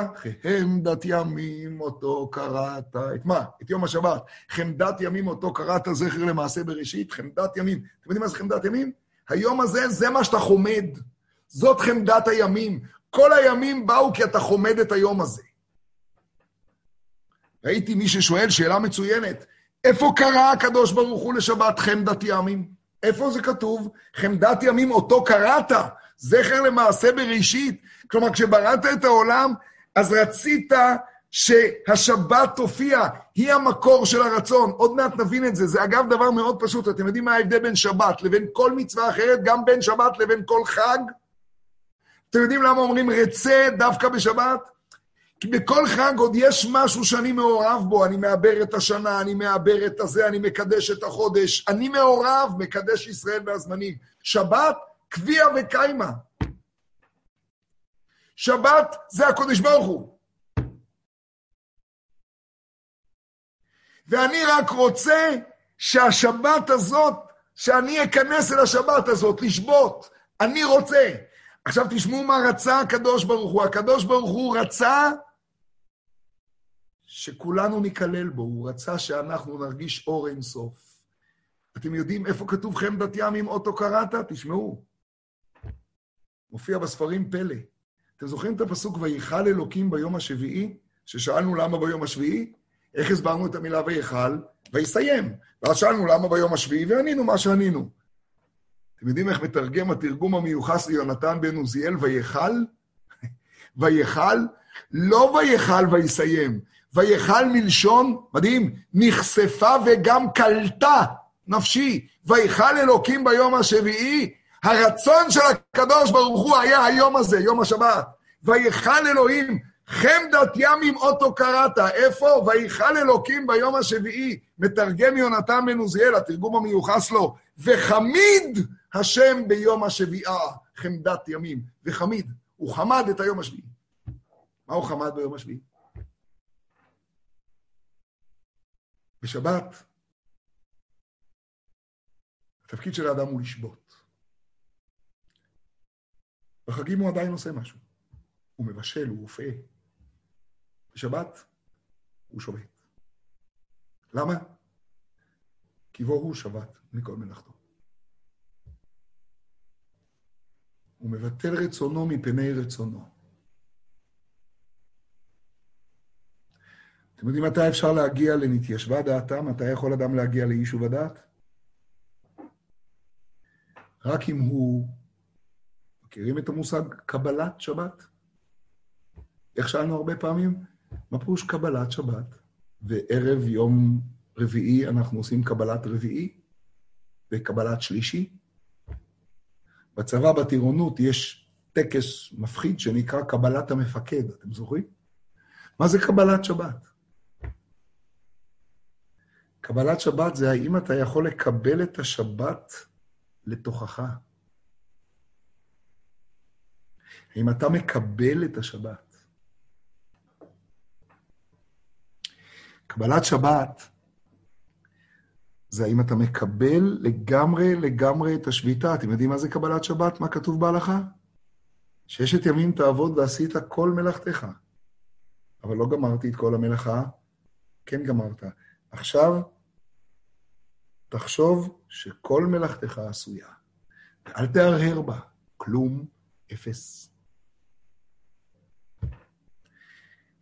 חמדת ימים אותו קראת. את מה? את יום השבת. חמדת ימים אותו קראת, זכר למעשה בראשית, חמדת ימים. אתם יודעים מה זה חמדת ימים? היום הזה, זה מה שאתה חומד. זאת חמדת הימים. כל הימים באו כי אתה חומד את היום הזה. ראיתי מי ששואל שאלה מצוינת, איפה קרא הקדוש ברוך הוא לשבת חמדת ימים? איפה זה כתוב? חמדת ימים אותו קראת, זכר למעשה בראשית. כלומר, כשבראת את העולם, אז רצית שהשבת תופיע, היא המקור של הרצון. עוד מעט נבין את זה. זה אגב דבר מאוד פשוט. אתם יודעים מה ההבדל בין שבת לבין כל מצווה אחרת, גם בין שבת לבין כל חג? אתם יודעים למה אומרים רצה דווקא בשבת? כי בכל חג עוד יש משהו שאני מעורב בו, אני מעבר את השנה, אני מעבר את הזה, אני מקדש את החודש, אני מעורב, מקדש ישראל והזמנים. שבת, קביע וקיימה. שבת זה הקודש ברוך הוא. ואני רק רוצה שהשבת הזאת, שאני אכנס אל השבת הזאת, לשבות. אני רוצה. עכשיו תשמעו מה רצה הקדוש ברוך הוא. הקדוש ברוך הוא רצה שכולנו ניכלל בו, הוא רצה שאנחנו נרגיש אור אינסוף. אתם יודעים איפה כתוב חמדת ים עם אוטו קראת? תשמעו. מופיע בספרים פלא. אתם זוכרים את הפסוק ויכל אלוקים ביום השביעי? ששאלנו למה ביום השביעי? איך הסברנו את המילה ויכל? ויסיים. ואז שאלנו למה ביום השביעי, וענינו מה שענינו. אתם יודעים איך מתרגם התרגום המיוחס ליונתן בן עוזיאל, ויכל? *laughs* ויכל? לא ויכל ויסיים, ויכל מלשון, מדהים, נחשפה וגם קלטה נפשי, ויכל אלוקים ביום השביעי, הרצון של הקדוש ברוך הוא היה היום הזה, יום השבת. ויכל אלוהים, חמדת ימים אוטו קראת, איפה? ויכל אלוקים ביום השביעי, מתרגם יונתן בן עוזיאל, התרגום המיוחס לו, וחמיד השם ביום השביעה, חמדת ימים. וחמיד, הוא חמד את היום השביעי. מה הוא חמד ביום השביעי? בשבת, התפקיד של האדם הוא לשבות. בחגים הוא עדיין עושה משהו. הוא מבשל, הוא רופא. בשבת הוא שובת. למה? כי בו הוא שבת מכל מלאכתו. הוא מבטל רצונו מפני רצונו. אתם יודעים מתי אפשר להגיע לנתיישבה דעתם? מתי יכול אדם להגיע ליישוב הדעת? רק אם הוא... מכירים את המושג קבלת שבת? איך שאלנו הרבה פעמים? מה פירוש קבלת שבת? וערב יום רביעי אנחנו עושים קבלת רביעי וקבלת שלישי. בצבא, בטירונות, יש טקס מפחיד שנקרא קבלת המפקד, אתם זוכרים? מה זה קבלת שבת? קבלת שבת זה האם אתה יכול לקבל את השבת לתוכך. האם אתה מקבל את השבת. קבלת שבת זה האם אתה מקבל לגמרי לגמרי את השביתה. אתם יודעים מה זה קבלת שבת? מה כתוב בהלכה? ששת ימים תעבוד ועשית כל מלאכתך. אבל לא גמרתי את כל המלאכה, כן גמרת. עכשיו תחשוב שכל מלאכתך עשויה, ואל תהרהר בה, כלום, אפס.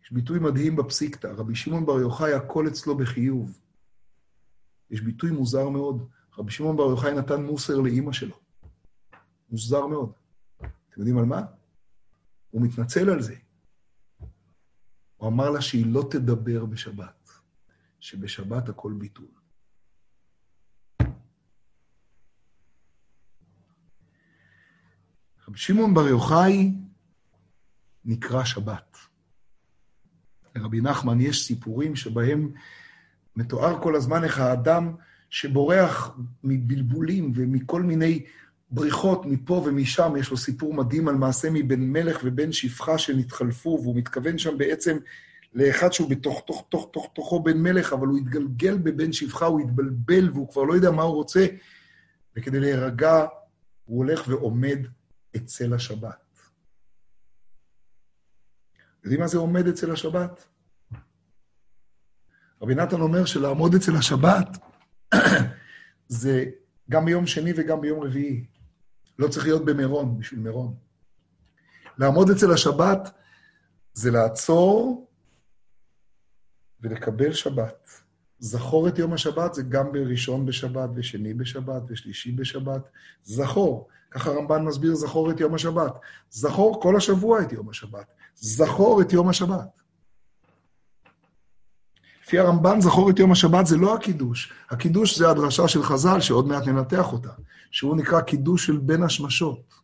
יש ביטוי מדהים בפסיקתא, רבי שמעון בר יוחאי, הכל אצלו בחיוב. יש ביטוי מוזר מאוד, רבי שמעון בר יוחאי נתן מוסר לאימא שלו. מוזר מאוד. אתם יודעים על מה? הוא מתנצל על זה. הוא אמר לה שהיא לא תדבר בשבת, שבשבת הכל ביטול. רבי שמעון בר יוחאי נקרא שבת. לרבי נחמן יש סיפורים שבהם מתואר כל הזמן איך האדם שבורח מבלבולים ומכל מיני בריחות מפה ומשם, יש לו סיפור מדהים על מעשה מבן מלך ובן שפחה שנתחלפו, והוא מתכוון שם בעצם לאחד שהוא בתוך תוך תוך תוך תוכו בן מלך, אבל הוא התגלגל בבן שפחה, הוא התבלבל והוא כבר לא יודע מה הוא רוצה, וכדי להירגע הוא הולך ועומד אצל השבת. יודעים מה זה עומד אצל השבת? רבי נתן אומר שלעמוד אצל השבת *clears throat* זה גם ביום שני וגם ביום רביעי. לא צריך להיות במירון בשביל מירון. לעמוד אצל השבת זה לעצור ולקבל שבת. זכור את יום השבת זה גם בראשון בשבת, ושני בשבת, ושלישי בשבת. זכור. ככה הרמב"ן מסביר זכור את יום השבת. זכור כל השבוע את יום השבת. זכור את יום השבת. לפי הרמב"ן, זכור את יום השבת זה לא הקידוש. הקידוש זה הדרשה של חז"ל, שעוד מעט ננתח אותה, שהוא נקרא קידוש של בין השמשות.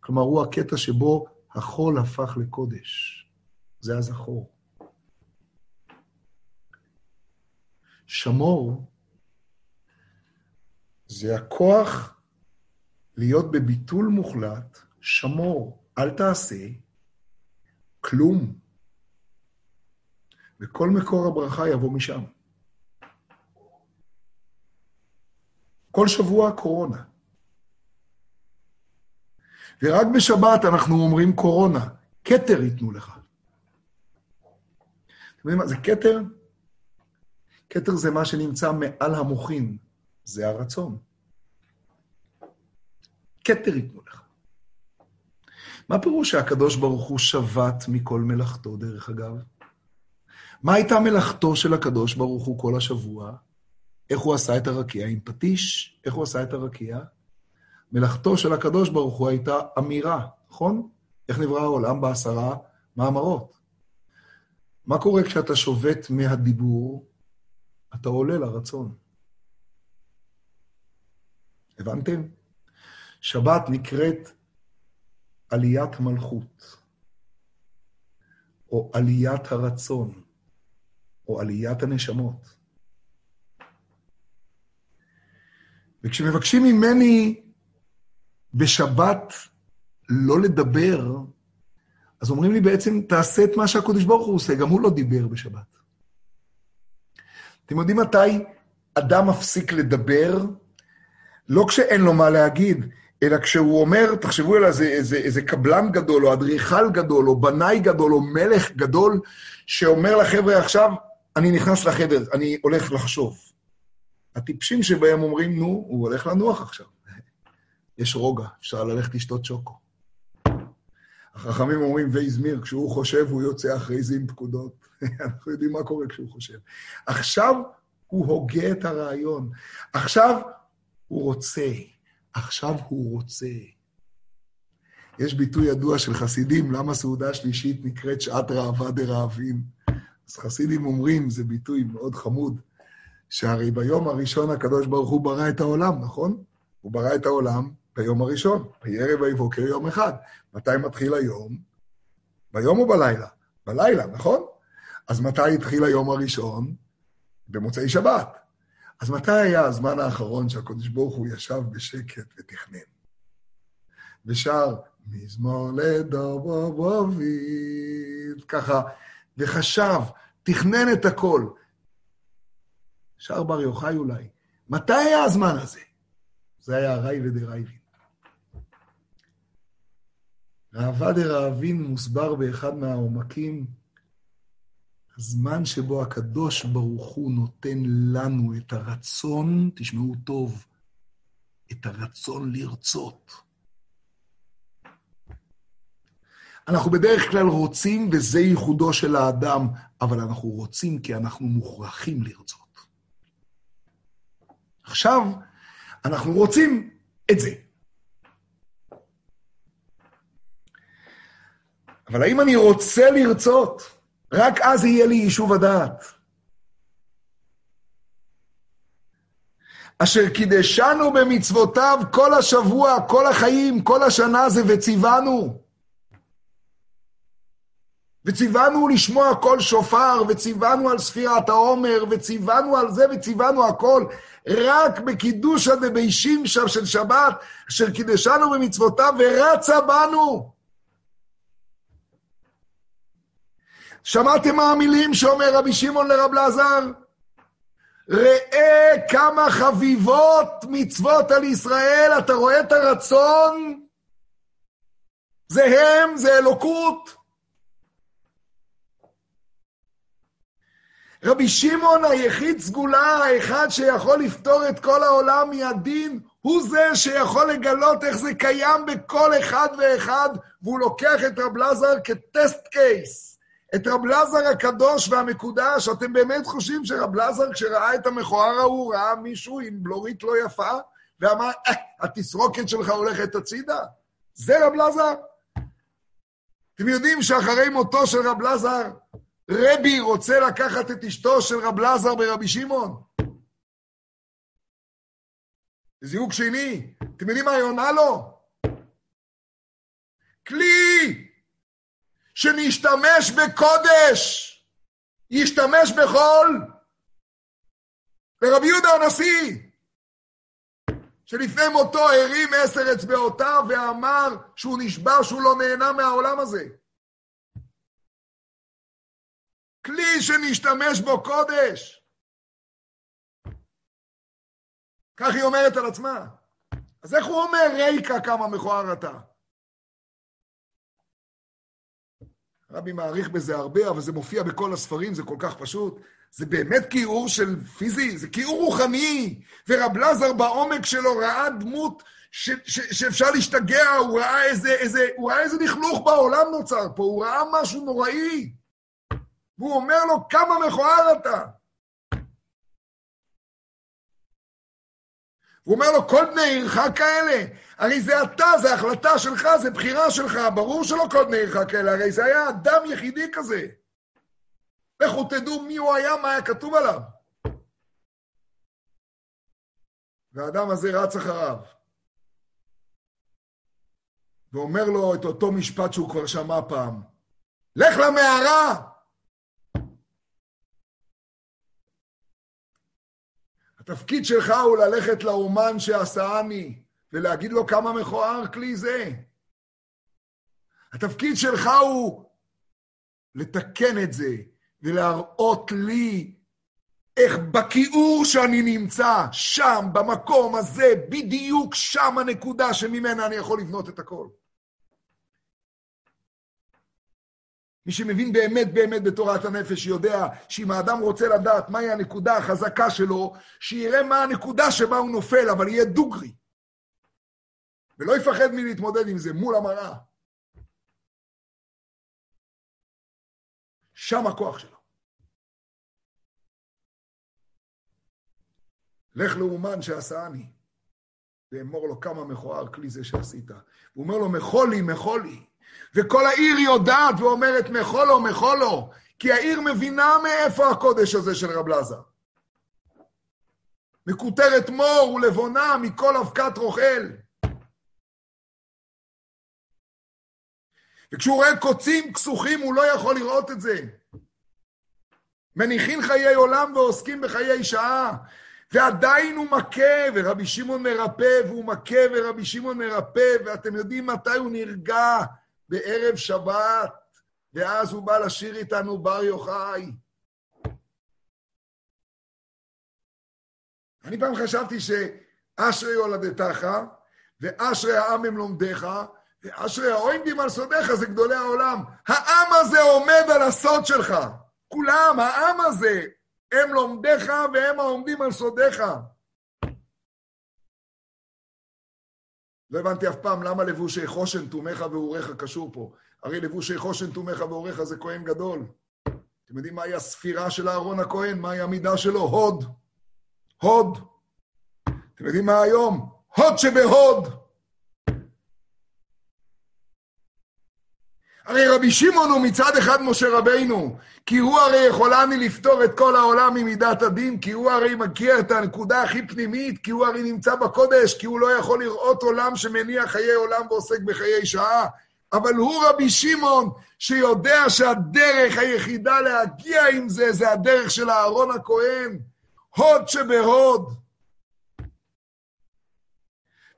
כלומר, הוא הקטע שבו החול הפך לקודש. זה הזכור. שמור זה הכוח להיות בביטול מוחלט, שמור, אל תעשה כלום. וכל מקור הברכה יבוא משם. כל שבוע קורונה. ורק בשבת אנחנו אומרים קורונה, כתר ייתנו לך. אתם יודעים מה זה כתר? כתר זה מה שנמצא מעל המוחין, זה הרצון. כתר ייתנו לך. מה פירוש שהקדוש ברוך הוא שבת מכל מלאכתו, דרך אגב? מה הייתה מלאכתו של הקדוש ברוך הוא כל השבוע? איך הוא עשה את הרקיע עם פטיש? איך הוא עשה את הרקיע? מלאכתו של הקדוש ברוך הוא הייתה אמירה, נכון? איך נברא העולם בעשרה מאמרות? מה קורה כשאתה שובת מהדיבור? אתה עולה לרצון. הבנתם? שבת נקראת עליית מלכות, או עליית הרצון, או עליית הנשמות. וכשמבקשים ממני בשבת לא לדבר, אז אומרים לי בעצם, תעשה את מה שהקדוש ברוך הוא עושה, גם הוא לא דיבר בשבת. אתם יודעים מתי אדם מפסיק לדבר? לא כשאין לו מה להגיד, אלא כשהוא אומר, תחשבו על איזה, איזה, איזה קבלן גדול, או אדריכל גדול, או בנאי גדול, או מלך גדול, שאומר לחבר'ה עכשיו, אני נכנס לחדר, אני הולך לחשוב. הטיפשים שבהם אומרים, נו, הוא הולך לנוח עכשיו. *laughs* יש רוגע, אפשר ללכת לשתות שוקו. החכמים אומרים וייזמיר, כשהוא חושב הוא יוצא אחרי זה עם פקודות. *laughs* אנחנו יודעים מה קורה כשהוא חושב. עכשיו הוא הוגה את הרעיון. עכשיו הוא רוצה. עכשיו הוא רוצה. יש ביטוי ידוע של חסידים, למה סעודה שלישית נקראת שעת ראווה דרעבים. אז חסידים אומרים, זה ביטוי מאוד חמוד, שהרי ביום הראשון הקדוש ברוך הוא ברא את העולם, נכון? הוא ברא את העולם ביום הראשון, בערב ויבוקר יום אחד. מתי מתחיל היום? ביום או בלילה? בלילה, נכון? אז מתי התחיל היום הראשון? במוצאי שבת. אז מתי היה הזמן האחרון שהקדוש ברוך הוא ישב בשקט ותכנן? ושר, מזמור לדור בוביד, ככה, וחשב, תכנן את הכל. שר בר יוחאי אולי. מתי היה הזמן הזה? זה היה ראי ודרייבין. ראווה דרעבין מוסבר באחד מהעומקים, הזמן שבו הקדוש ברוך הוא נותן לנו את הרצון, תשמעו טוב, את הרצון לרצות. אנחנו בדרך כלל רוצים, וזה ייחודו של האדם, אבל אנחנו רוצים כי אנחנו מוכרחים לרצות. עכשיו, אנחנו רוצים את זה. אבל האם אני רוצה לרצות? רק אז יהיה לי יישוב הדעת. אשר קידשנו במצוותיו כל השבוע, כל החיים, כל השנה זה וציוונו. וציוונו לשמוע קול שופר, וציוונו על ספירת העומר, וציוונו על זה, וציוונו הכל. רק בקידושא דבישים שם של שבת, אשר קידשנו במצוותיו, ורצה בנו. שמעתם מה המילים שאומר רבי שמעון לרב לזר? ראה כמה חביבות מצוות על ישראל, אתה רואה את הרצון? זה הם, זה אלוקות. רבי שמעון היחיד סגולה, האחד שיכול לפתור את כל העולם מהדין, הוא זה שיכול לגלות איך זה קיים בכל אחד ואחד, והוא לוקח את רב לזר כטסט קייס. את רב לזר הקדוש והמקודש, אתם באמת חושבים שרב לזר, כשראה את המכוער ההוא, ראה מישהו עם בלורית לא יפה, ואמר, אה, התסרוקת שלך הולכת הצידה? זה רב לזר? אתם יודעים שאחרי מותו של רב לזר, רבי רוצה לקחת את אשתו של רב לזר ברבי שמעון. זיווג שני. אתם יודעים מה היא עונה לו? כלי שנשתמש בקודש, ישתמש בחול. לרבי יהודה הנשיא, שלפני מותו הרים עשר אצבעותיו ואמר שהוא נשבע שהוא לא נהנה מהעולם הזה. כלי שנשתמש בו קודש. כך היא אומרת על עצמה. אז איך הוא אומר, ריקה כמה מכוער אתה? רבי מעריך בזה הרבה, אבל זה מופיע בכל הספרים, זה כל כך פשוט. זה באמת כיעור של פיזי, זה כיעור רוחני. ורב לזר בעומק שלו ראה דמות ש, ש, שאפשר להשתגע, הוא ראה איזה, איזה, הוא ראה איזה לכלוך בעולם נוצר פה, הוא ראה משהו נוראי. והוא אומר לו, כמה מכוער אתה. הוא אומר לו, כל בני עירך כאלה? הרי זה אתה, זה החלטה שלך, זה בחירה שלך, ברור שלא כל בני עירך כאלה, הרי זה היה אדם יחידי כזה. לכו תדעו מי הוא היה, מה היה כתוב עליו. והאדם הזה רץ אחריו. ואומר לו את אותו משפט שהוא כבר שמע פעם, לך למערה! התפקיד שלך הוא ללכת לאומן שעשני ולהגיד לו כמה מכוער כלי זה. התפקיד שלך הוא לתקן את זה ולהראות לי איך בכיעור שאני נמצא, שם, במקום הזה, בדיוק שם הנקודה שממנה אני יכול לבנות את הכל. מי שמבין באמת באמת בתורת הנפש יודע שאם האדם רוצה לדעת מהי הנקודה החזקה שלו, שיראה מה הנקודה שבה הוא נופל, אבל יהיה דוגרי. ולא יפחד מלהתמודד עם זה מול המראה. שם הכוח שלו. לך לאומן שעשני, ואמור לו כמה מכוער כלי זה שעשית. הוא אומר לו, מחולי, מחולי. וכל העיר יודעת ואומרת מחולו, מחולו, כי העיר מבינה מאיפה הקודש הזה של רב לזר. מקוטרת מור ולבונה מכל אבקת רוכל. וכשהוא רואה קוצים כסוכים הוא לא יכול לראות את זה. מניחים חיי עולם ועוסקים בחיי שעה, ועדיין הוא מכה, ורבי שמעון מרפא, והוא מכה ורבי שמעון מרפא, ואתם יודעים מתי הוא נרגע? בערב שבת, ואז הוא בא לשיר איתנו בר יוחאי. אני פעם חשבתי שאשרי יולדתך, ואשרי העם הם לומדיך, ואשרי העומדים על סודיך זה גדולי העולם. העם הזה עומד על הסוד שלך. כולם, העם הזה, הם לומדיך והם העומדים על סודיך. לא הבנתי אף פעם למה לבושי חושן, תומך ואוריך קשור פה. הרי לבושי חושן, תומך ואוריך זה כהן גדול. אתם יודעים מהי הספירה של אהרון הכהן? מהי המידה שלו? הוד. הוד. אתם יודעים מה היום? הוד שבהוד. הרי רבי שמעון הוא מצד אחד משה רבינו, כי הוא הרי יכולני לפתור את כל העולם ממידת הדין, כי הוא הרי מכיר את הנקודה הכי פנימית, כי הוא הרי נמצא בקודש, כי הוא לא יכול לראות עולם שמניע חיי עולם ועוסק בחיי שעה. אבל הוא רבי שמעון, שיודע שהדרך היחידה להגיע עם זה, זה הדרך של אהרון הכהן. הוד שבהוד.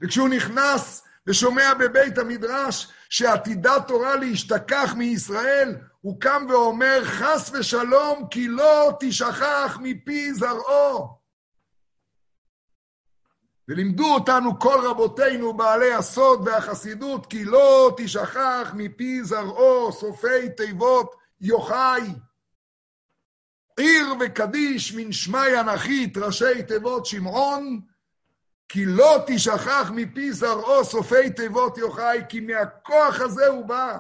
וכשהוא נכנס ושומע בבית המדרש שעתידה תורה להשתכח מישראל, הוא קם ואומר, חס ושלום, כי לא תשכח מפי זרעו. ולימדו אותנו כל רבותינו בעלי הסוד והחסידות, כי לא תשכח מפי זרעו, סופי תיבות יוחאי. עיר וקדיש מן שמי אנכית, ראשי תיבות שמעון, כי לא תשכח מפי זרעו סופי תיבות יוחאי, כי מהכוח הזה הוא בא.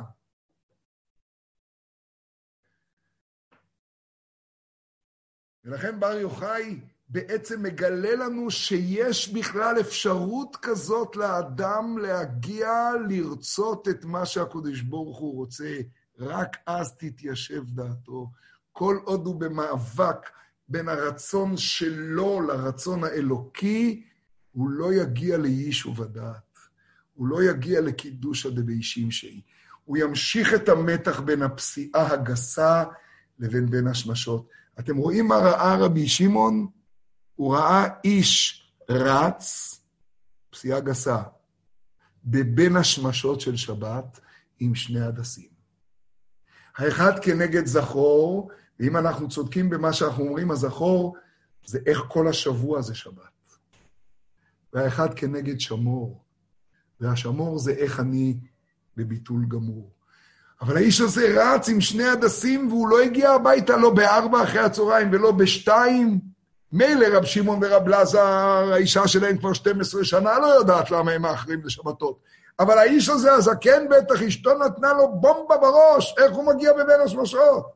ולכן בר יוחאי בעצם מגלה לנו שיש בכלל אפשרות כזאת לאדם להגיע לרצות את מה שהקדוש ברוך הוא רוצה, רק אז תתיישב דעתו. כל עוד הוא במאבק בין הרצון שלו לרצון האלוקי, הוא לא יגיע ליישוב הדעת. הוא לא יגיע לקידוש הדביישים שהיא. הוא ימשיך את המתח בין הפסיעה הגסה לבין בין השמשות. אתם רואים מה ראה רבי שמעון? הוא ראה איש רץ, פסיעה גסה, בבין השמשות של שבת עם שני הדסים. האחד כנגד זכור, ואם אנחנו צודקים במה שאנחנו אומרים, הזכור זה איך כל השבוע זה שבת. והאחד כנגד שמור, והשמור זה איך אני בביטול גמור. אבל האיש הזה רץ עם שני הדסים, והוא לא הגיע הביתה לא בארבע אחרי הצהריים ולא בשתיים. מילא רב שמעון ורב לזר, האישה שלהם כבר 12 שנה, לא יודעת למה הם מאחרים לשבתות. אבל האיש הזה, הזקן בטח, אשתו נתנה לו בומבה בראש, איך הוא מגיע בבין השמשות?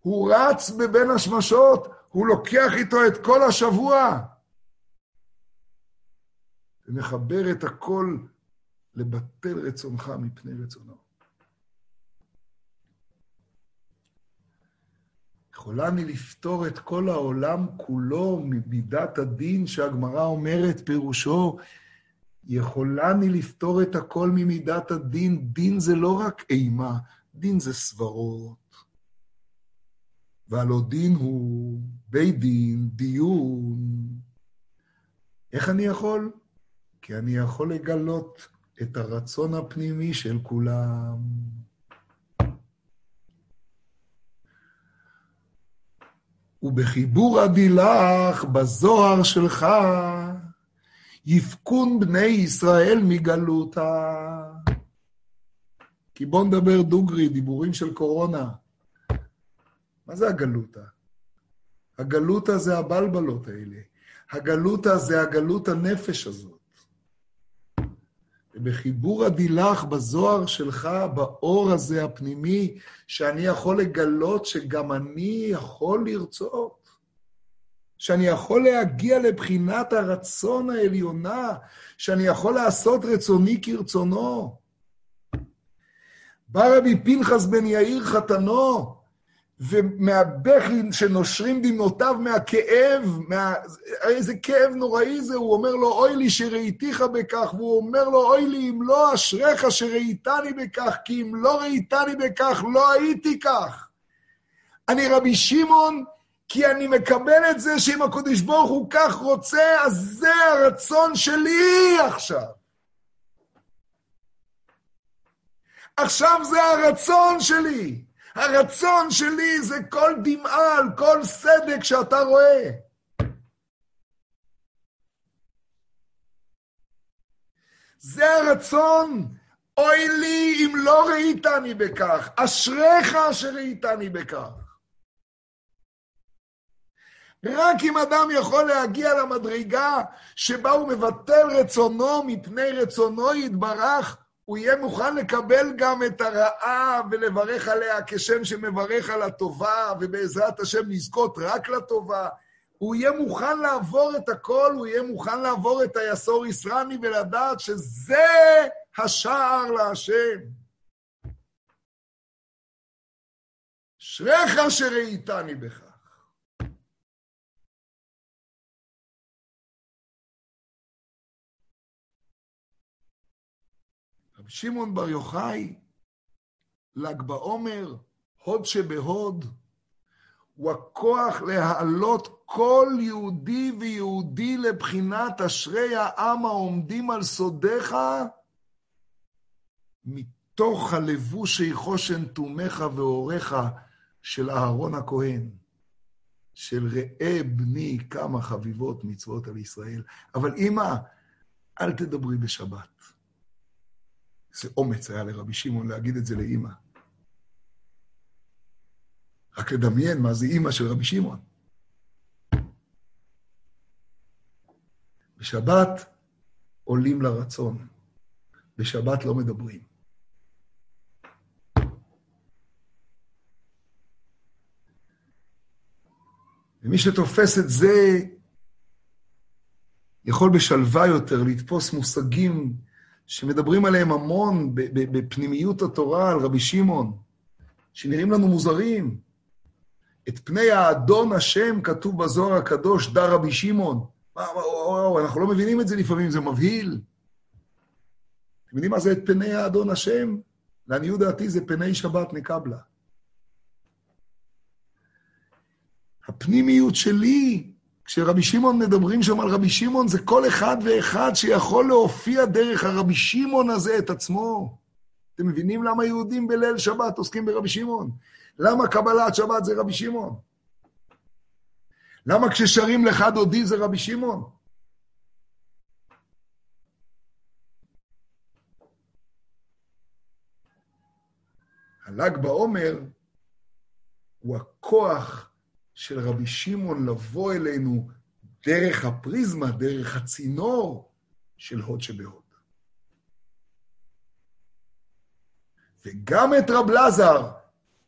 הוא רץ בבין השמשות, הוא לוקח איתו את כל השבוע. ומחבר את הכל לבטל רצונך מפני רצונו. יכולה אני לפתור את כל העולם כולו ממידת הדין שהגמרא אומרת, פירושו, יכולה אני לפתור את הכל ממידת הדין. דין זה לא רק אימה, דין זה סברות. והלא דין הוא בית דין, דיון. איך אני יכול? כי אני יכול לגלות את הרצון הפנימי של כולם. ובחיבור הדילך בזוהר שלך, יפקון בני ישראל מגלותה. כי בואו נדבר דוגרי, דיבורים של קורונה. מה זה הגלותה? הגלותה זה הבלבלות האלה. הגלותה זה הגלות הנפש הזאת. ובחיבור הדילך בזוהר שלך, באור הזה הפנימי, שאני יכול לגלות שגם אני יכול לרצות. שאני יכול להגיע לבחינת הרצון העליונה, שאני יכול לעשות רצוני כרצונו. בא רבי פנחס בן יאיר חתנו, ומהבכי שנושרים דמעותיו מהכאב, מה... איזה כאב נוראי זה, הוא אומר לו, אוי לי שראיתיך בכך, והוא אומר לו, אוי לי אם לא אשריך שראיתני בכך, כי אם לא ראיתני בכך, לא הייתי כך. אני רבי שמעון, כי אני מקבל את זה שאם הקדוש ברוך הוא כך רוצה, אז זה הרצון שלי עכשיו. עכשיו זה הרצון שלי. הרצון שלי זה כל דמעה על כל סדק שאתה רואה. זה הרצון. אוי לי אם לא ראיתני בכך, אשריך שראיתני בכך. רק אם אדם יכול להגיע למדרגה שבה הוא מבטל רצונו מפני רצונו יתברך, הוא יהיה מוכן לקבל גם את הרעה ולברך עליה כשם שמברך על הטובה, ובעזרת השם לזכות רק לטובה. הוא יהיה מוכן לעבור את הכל, הוא יהיה מוכן לעבור את היסור ישרני ולדעת שזה השער להשם. אשריך שראיתני בך. שמעון בר יוחאי, ל"ג בעומר, הוד שבהוד, הוא הכוח להעלות כל יהודי ויהודי לבחינת אשרי העם העומדים על סודיך, מתוך הלבושי חושן תומך ואורך של אהרון הכהן, של ראה בני כמה חביבות מצוות על ישראל. אבל אמא, אל תדברי בשבת. איזה אומץ היה לרבי שמעון להגיד את זה לאימא. רק לדמיין מה זה אימא של רבי שמעון. בשבת עולים לרצון, בשבת לא מדברים. ומי שתופס את זה, יכול בשלווה יותר לתפוס מושגים שמדברים עליהם המון בפנימיות התורה, על רבי שמעון. שנראים לנו מוזרים. את פני האדון השם כתוב בזוהר הקדוש, דר רבי שמעון. אנחנו לא מבינים את זה לפעמים, זה מבהיל. אתם יודעים מה זה את פני האדון השם? לעניות דעתי זה פני שבת נקבלה. הפנימיות שלי, כשרבי שמעון מדברים שם על רבי שמעון, זה כל אחד ואחד שיכול להופיע דרך הרבי שמעון הזה את עצמו. אתם מבינים למה יהודים בליל שבת עוסקים ברבי שמעון? למה קבלת שבת זה רבי שמעון? למה כששרים לך דודי זה רבי שמעון? הל"ג בעומר הוא הכוח של רבי שמעון לבוא אלינו דרך הפריזמה, דרך הצינור של הוד שבהוד. וגם את רב לזר,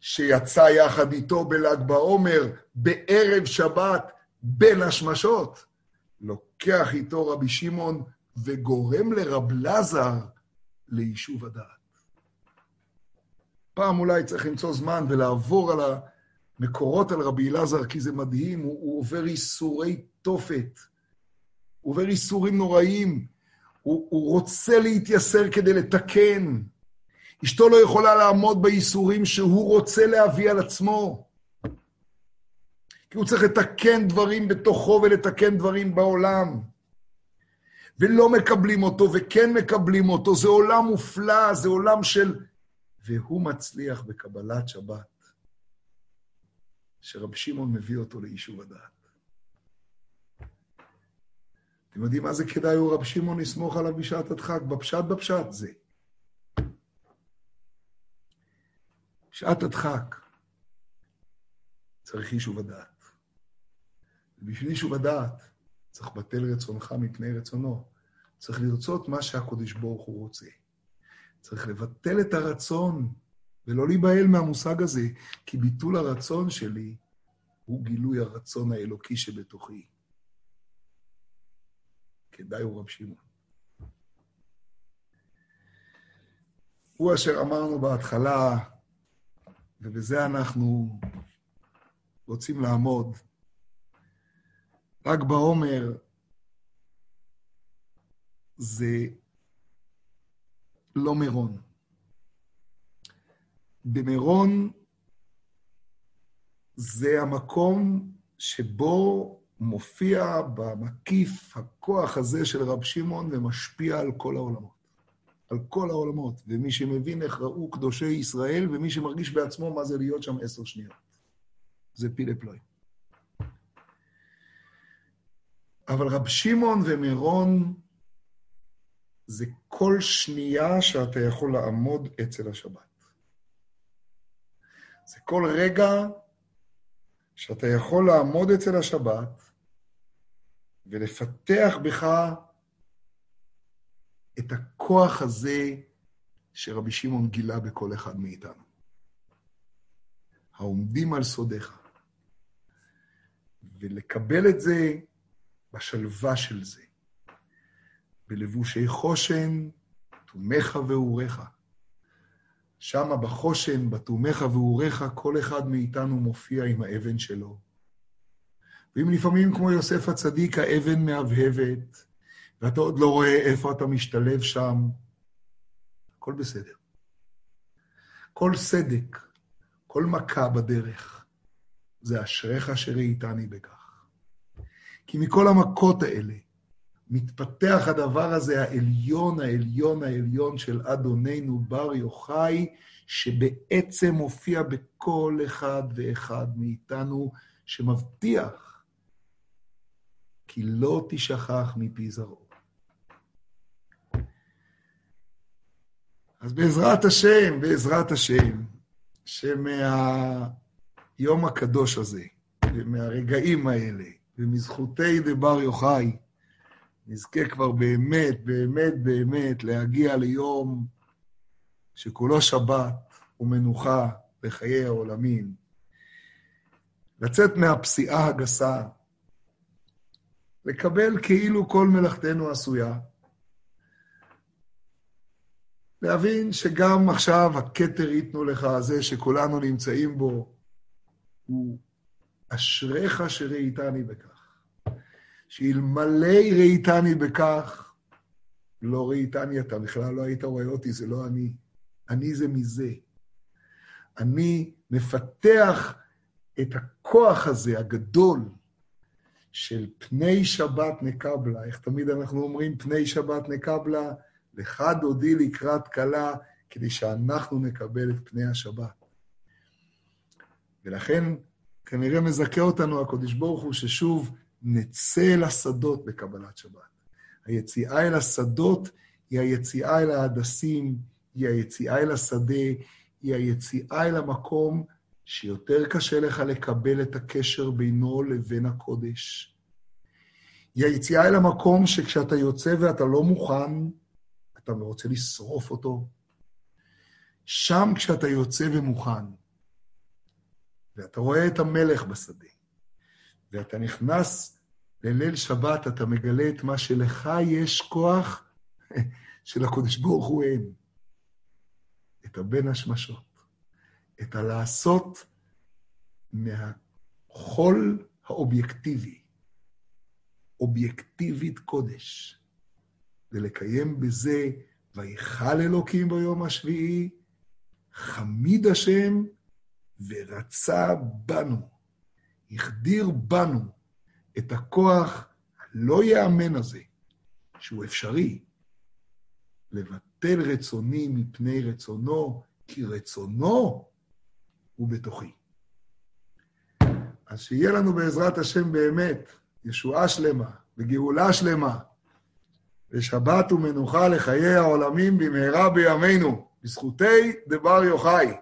שיצא יחד איתו בל"ג בעומר בערב שבת בין השמשות, לוקח איתו רבי שמעון וגורם לרב לזר ליישוב הדעת. פעם אולי צריך למצוא זמן ולעבור על המקורות על רבי אלעזר, כי זה מדהים, הוא, הוא עובר ייסורי תופת, הוא עובר ייסורים נוראים, הוא, הוא רוצה להתייסר כדי לתקן. אשתו לא יכולה לעמוד בייסורים שהוא רוצה להביא על עצמו. כי הוא צריך לתקן דברים בתוכו ולתקן דברים בעולם. ולא מקבלים אותו, וכן מקבלים אותו. זה עולם מופלא, זה עולם של והוא מצליח בקבלת שבת, שרב שמעון מביא אותו ליישוב הדעת. אתם יודעים מה זה כדאי הוא רב שמעון לסמוך עליו בשעת הדחק? בפשט בפשט זה. שעת הדחק צריך יישוב הדעת. ובשביל יישוב הדעת צריך בטל רצונך מפני רצונו. צריך לרצות מה שהקודש ברוך הוא רוצה. צריך לבטל את הרצון ולא להיבהל מהמושג הזה, כי ביטול הרצון שלי הוא גילוי הרצון האלוקי שבתוכי. כדאי הוא רב שמעון. הוא אשר אמרנו בהתחלה, ובזה אנחנו רוצים לעמוד, רק בעומר זה לא מירון. במירון זה המקום שבו מופיע במקיף הכוח הזה של רב שמעון ומשפיע על כל העולמות. על כל העולמות. ומי שמבין איך ראו קדושי ישראל, ומי שמרגיש בעצמו מה זה להיות שם עשר שניות. זה פילה פלוי. אבל רב שמעון ומירון זה כל שנייה שאתה יכול לעמוד אצל השבת. זה כל רגע שאתה יכול לעמוד אצל השבת ולפתח בך את הכוח הזה שרבי שמעון גילה בכל אחד מאיתנו. העומדים על סודיך. ולקבל את זה בשלווה של זה. בלבושי חושן, תומך ואוריך. שמה בחושן, בתומך ואוריך, כל אחד מאיתנו מופיע עם האבן שלו. ואם לפעמים, כמו יוסף הצדיק, האבן מהבהבת, ואתה עוד לא רואה איפה אתה משתלב שם, הכל בסדר. כל סדק, כל מכה בדרך, זה אשריך שראיתני בכך. כי מכל המכות האלה, מתפתח הדבר הזה, העליון, העליון, העליון של אדוננו בר יוחאי, שבעצם מופיע בכל אחד ואחד מאיתנו, שמבטיח כי לא תשכח מפי זרעו. אז בעזרת השם, בעזרת השם, שמהיום הקדוש הזה, ומהרגעים האלה, ומזכותי דבר יוחאי, נזכה כבר באמת, באמת, באמת להגיע ליום שכולו שבת ומנוחה בחיי העולמים. לצאת מהפסיעה הגסה, לקבל כאילו כל מלאכתנו עשויה, להבין שגם עכשיו הכתר ייתנו לך הזה שכולנו נמצאים בו, הוא אשריך שראיתני בכך. שאלמלא ראיתני בכך, לא ראיתני אתה, בכלל לא היית רואה אותי, זה לא אני. אני זה מזה. אני מפתח את הכוח הזה, הגדול, של פני שבת נקבלה. איך תמיד אנחנו אומרים פני שבת נקבלה? לך דודי לקראת כלה, כדי שאנחנו נקבל את פני השבת. ולכן כנראה מזכה אותנו הקדוש ברוך הוא ששוב נצא אל השדות בקבלת שבת. היציאה אל השדות היא היציאה אל ההדסים, היא היציאה אל השדה, היא היציאה אל המקום שיותר קשה לך לקבל את הקשר בינו לבין הקודש. היא היציאה אל המקום שכשאתה יוצא ואתה לא מוכן, אתה רוצה לשרוף אותו. שם כשאתה יוצא ומוכן, ואתה רואה את המלך בשדה, ואתה נכנס לליל שבת, אתה מגלה את מה שלך יש כוח *laughs* שלקדוש ברוך הוא אין. את הבין השמשות. את הלעשות מהחול האובייקטיבי, אובייקטיבית קודש, ולקיים בזה, ויכל אלוקים ביום השביעי, חמיד השם ורצה בנו, החדיר בנו את הכוח הלא ייאמן הזה, שהוא אפשרי, לבטל רצוני מפני רצונו, כי רצונו הוא בתוכי. אז שיהיה לנו בעזרת השם באמת ישועה שלמה וגאולה שלמה, ושבת ומנוחה לחיי העולמים במהרה בימינו, בזכותי דבר יוחאי.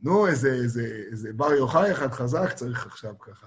נו, איזה, איזה, איזה בר יוחאי אחד חזק צריך עכשיו ככה.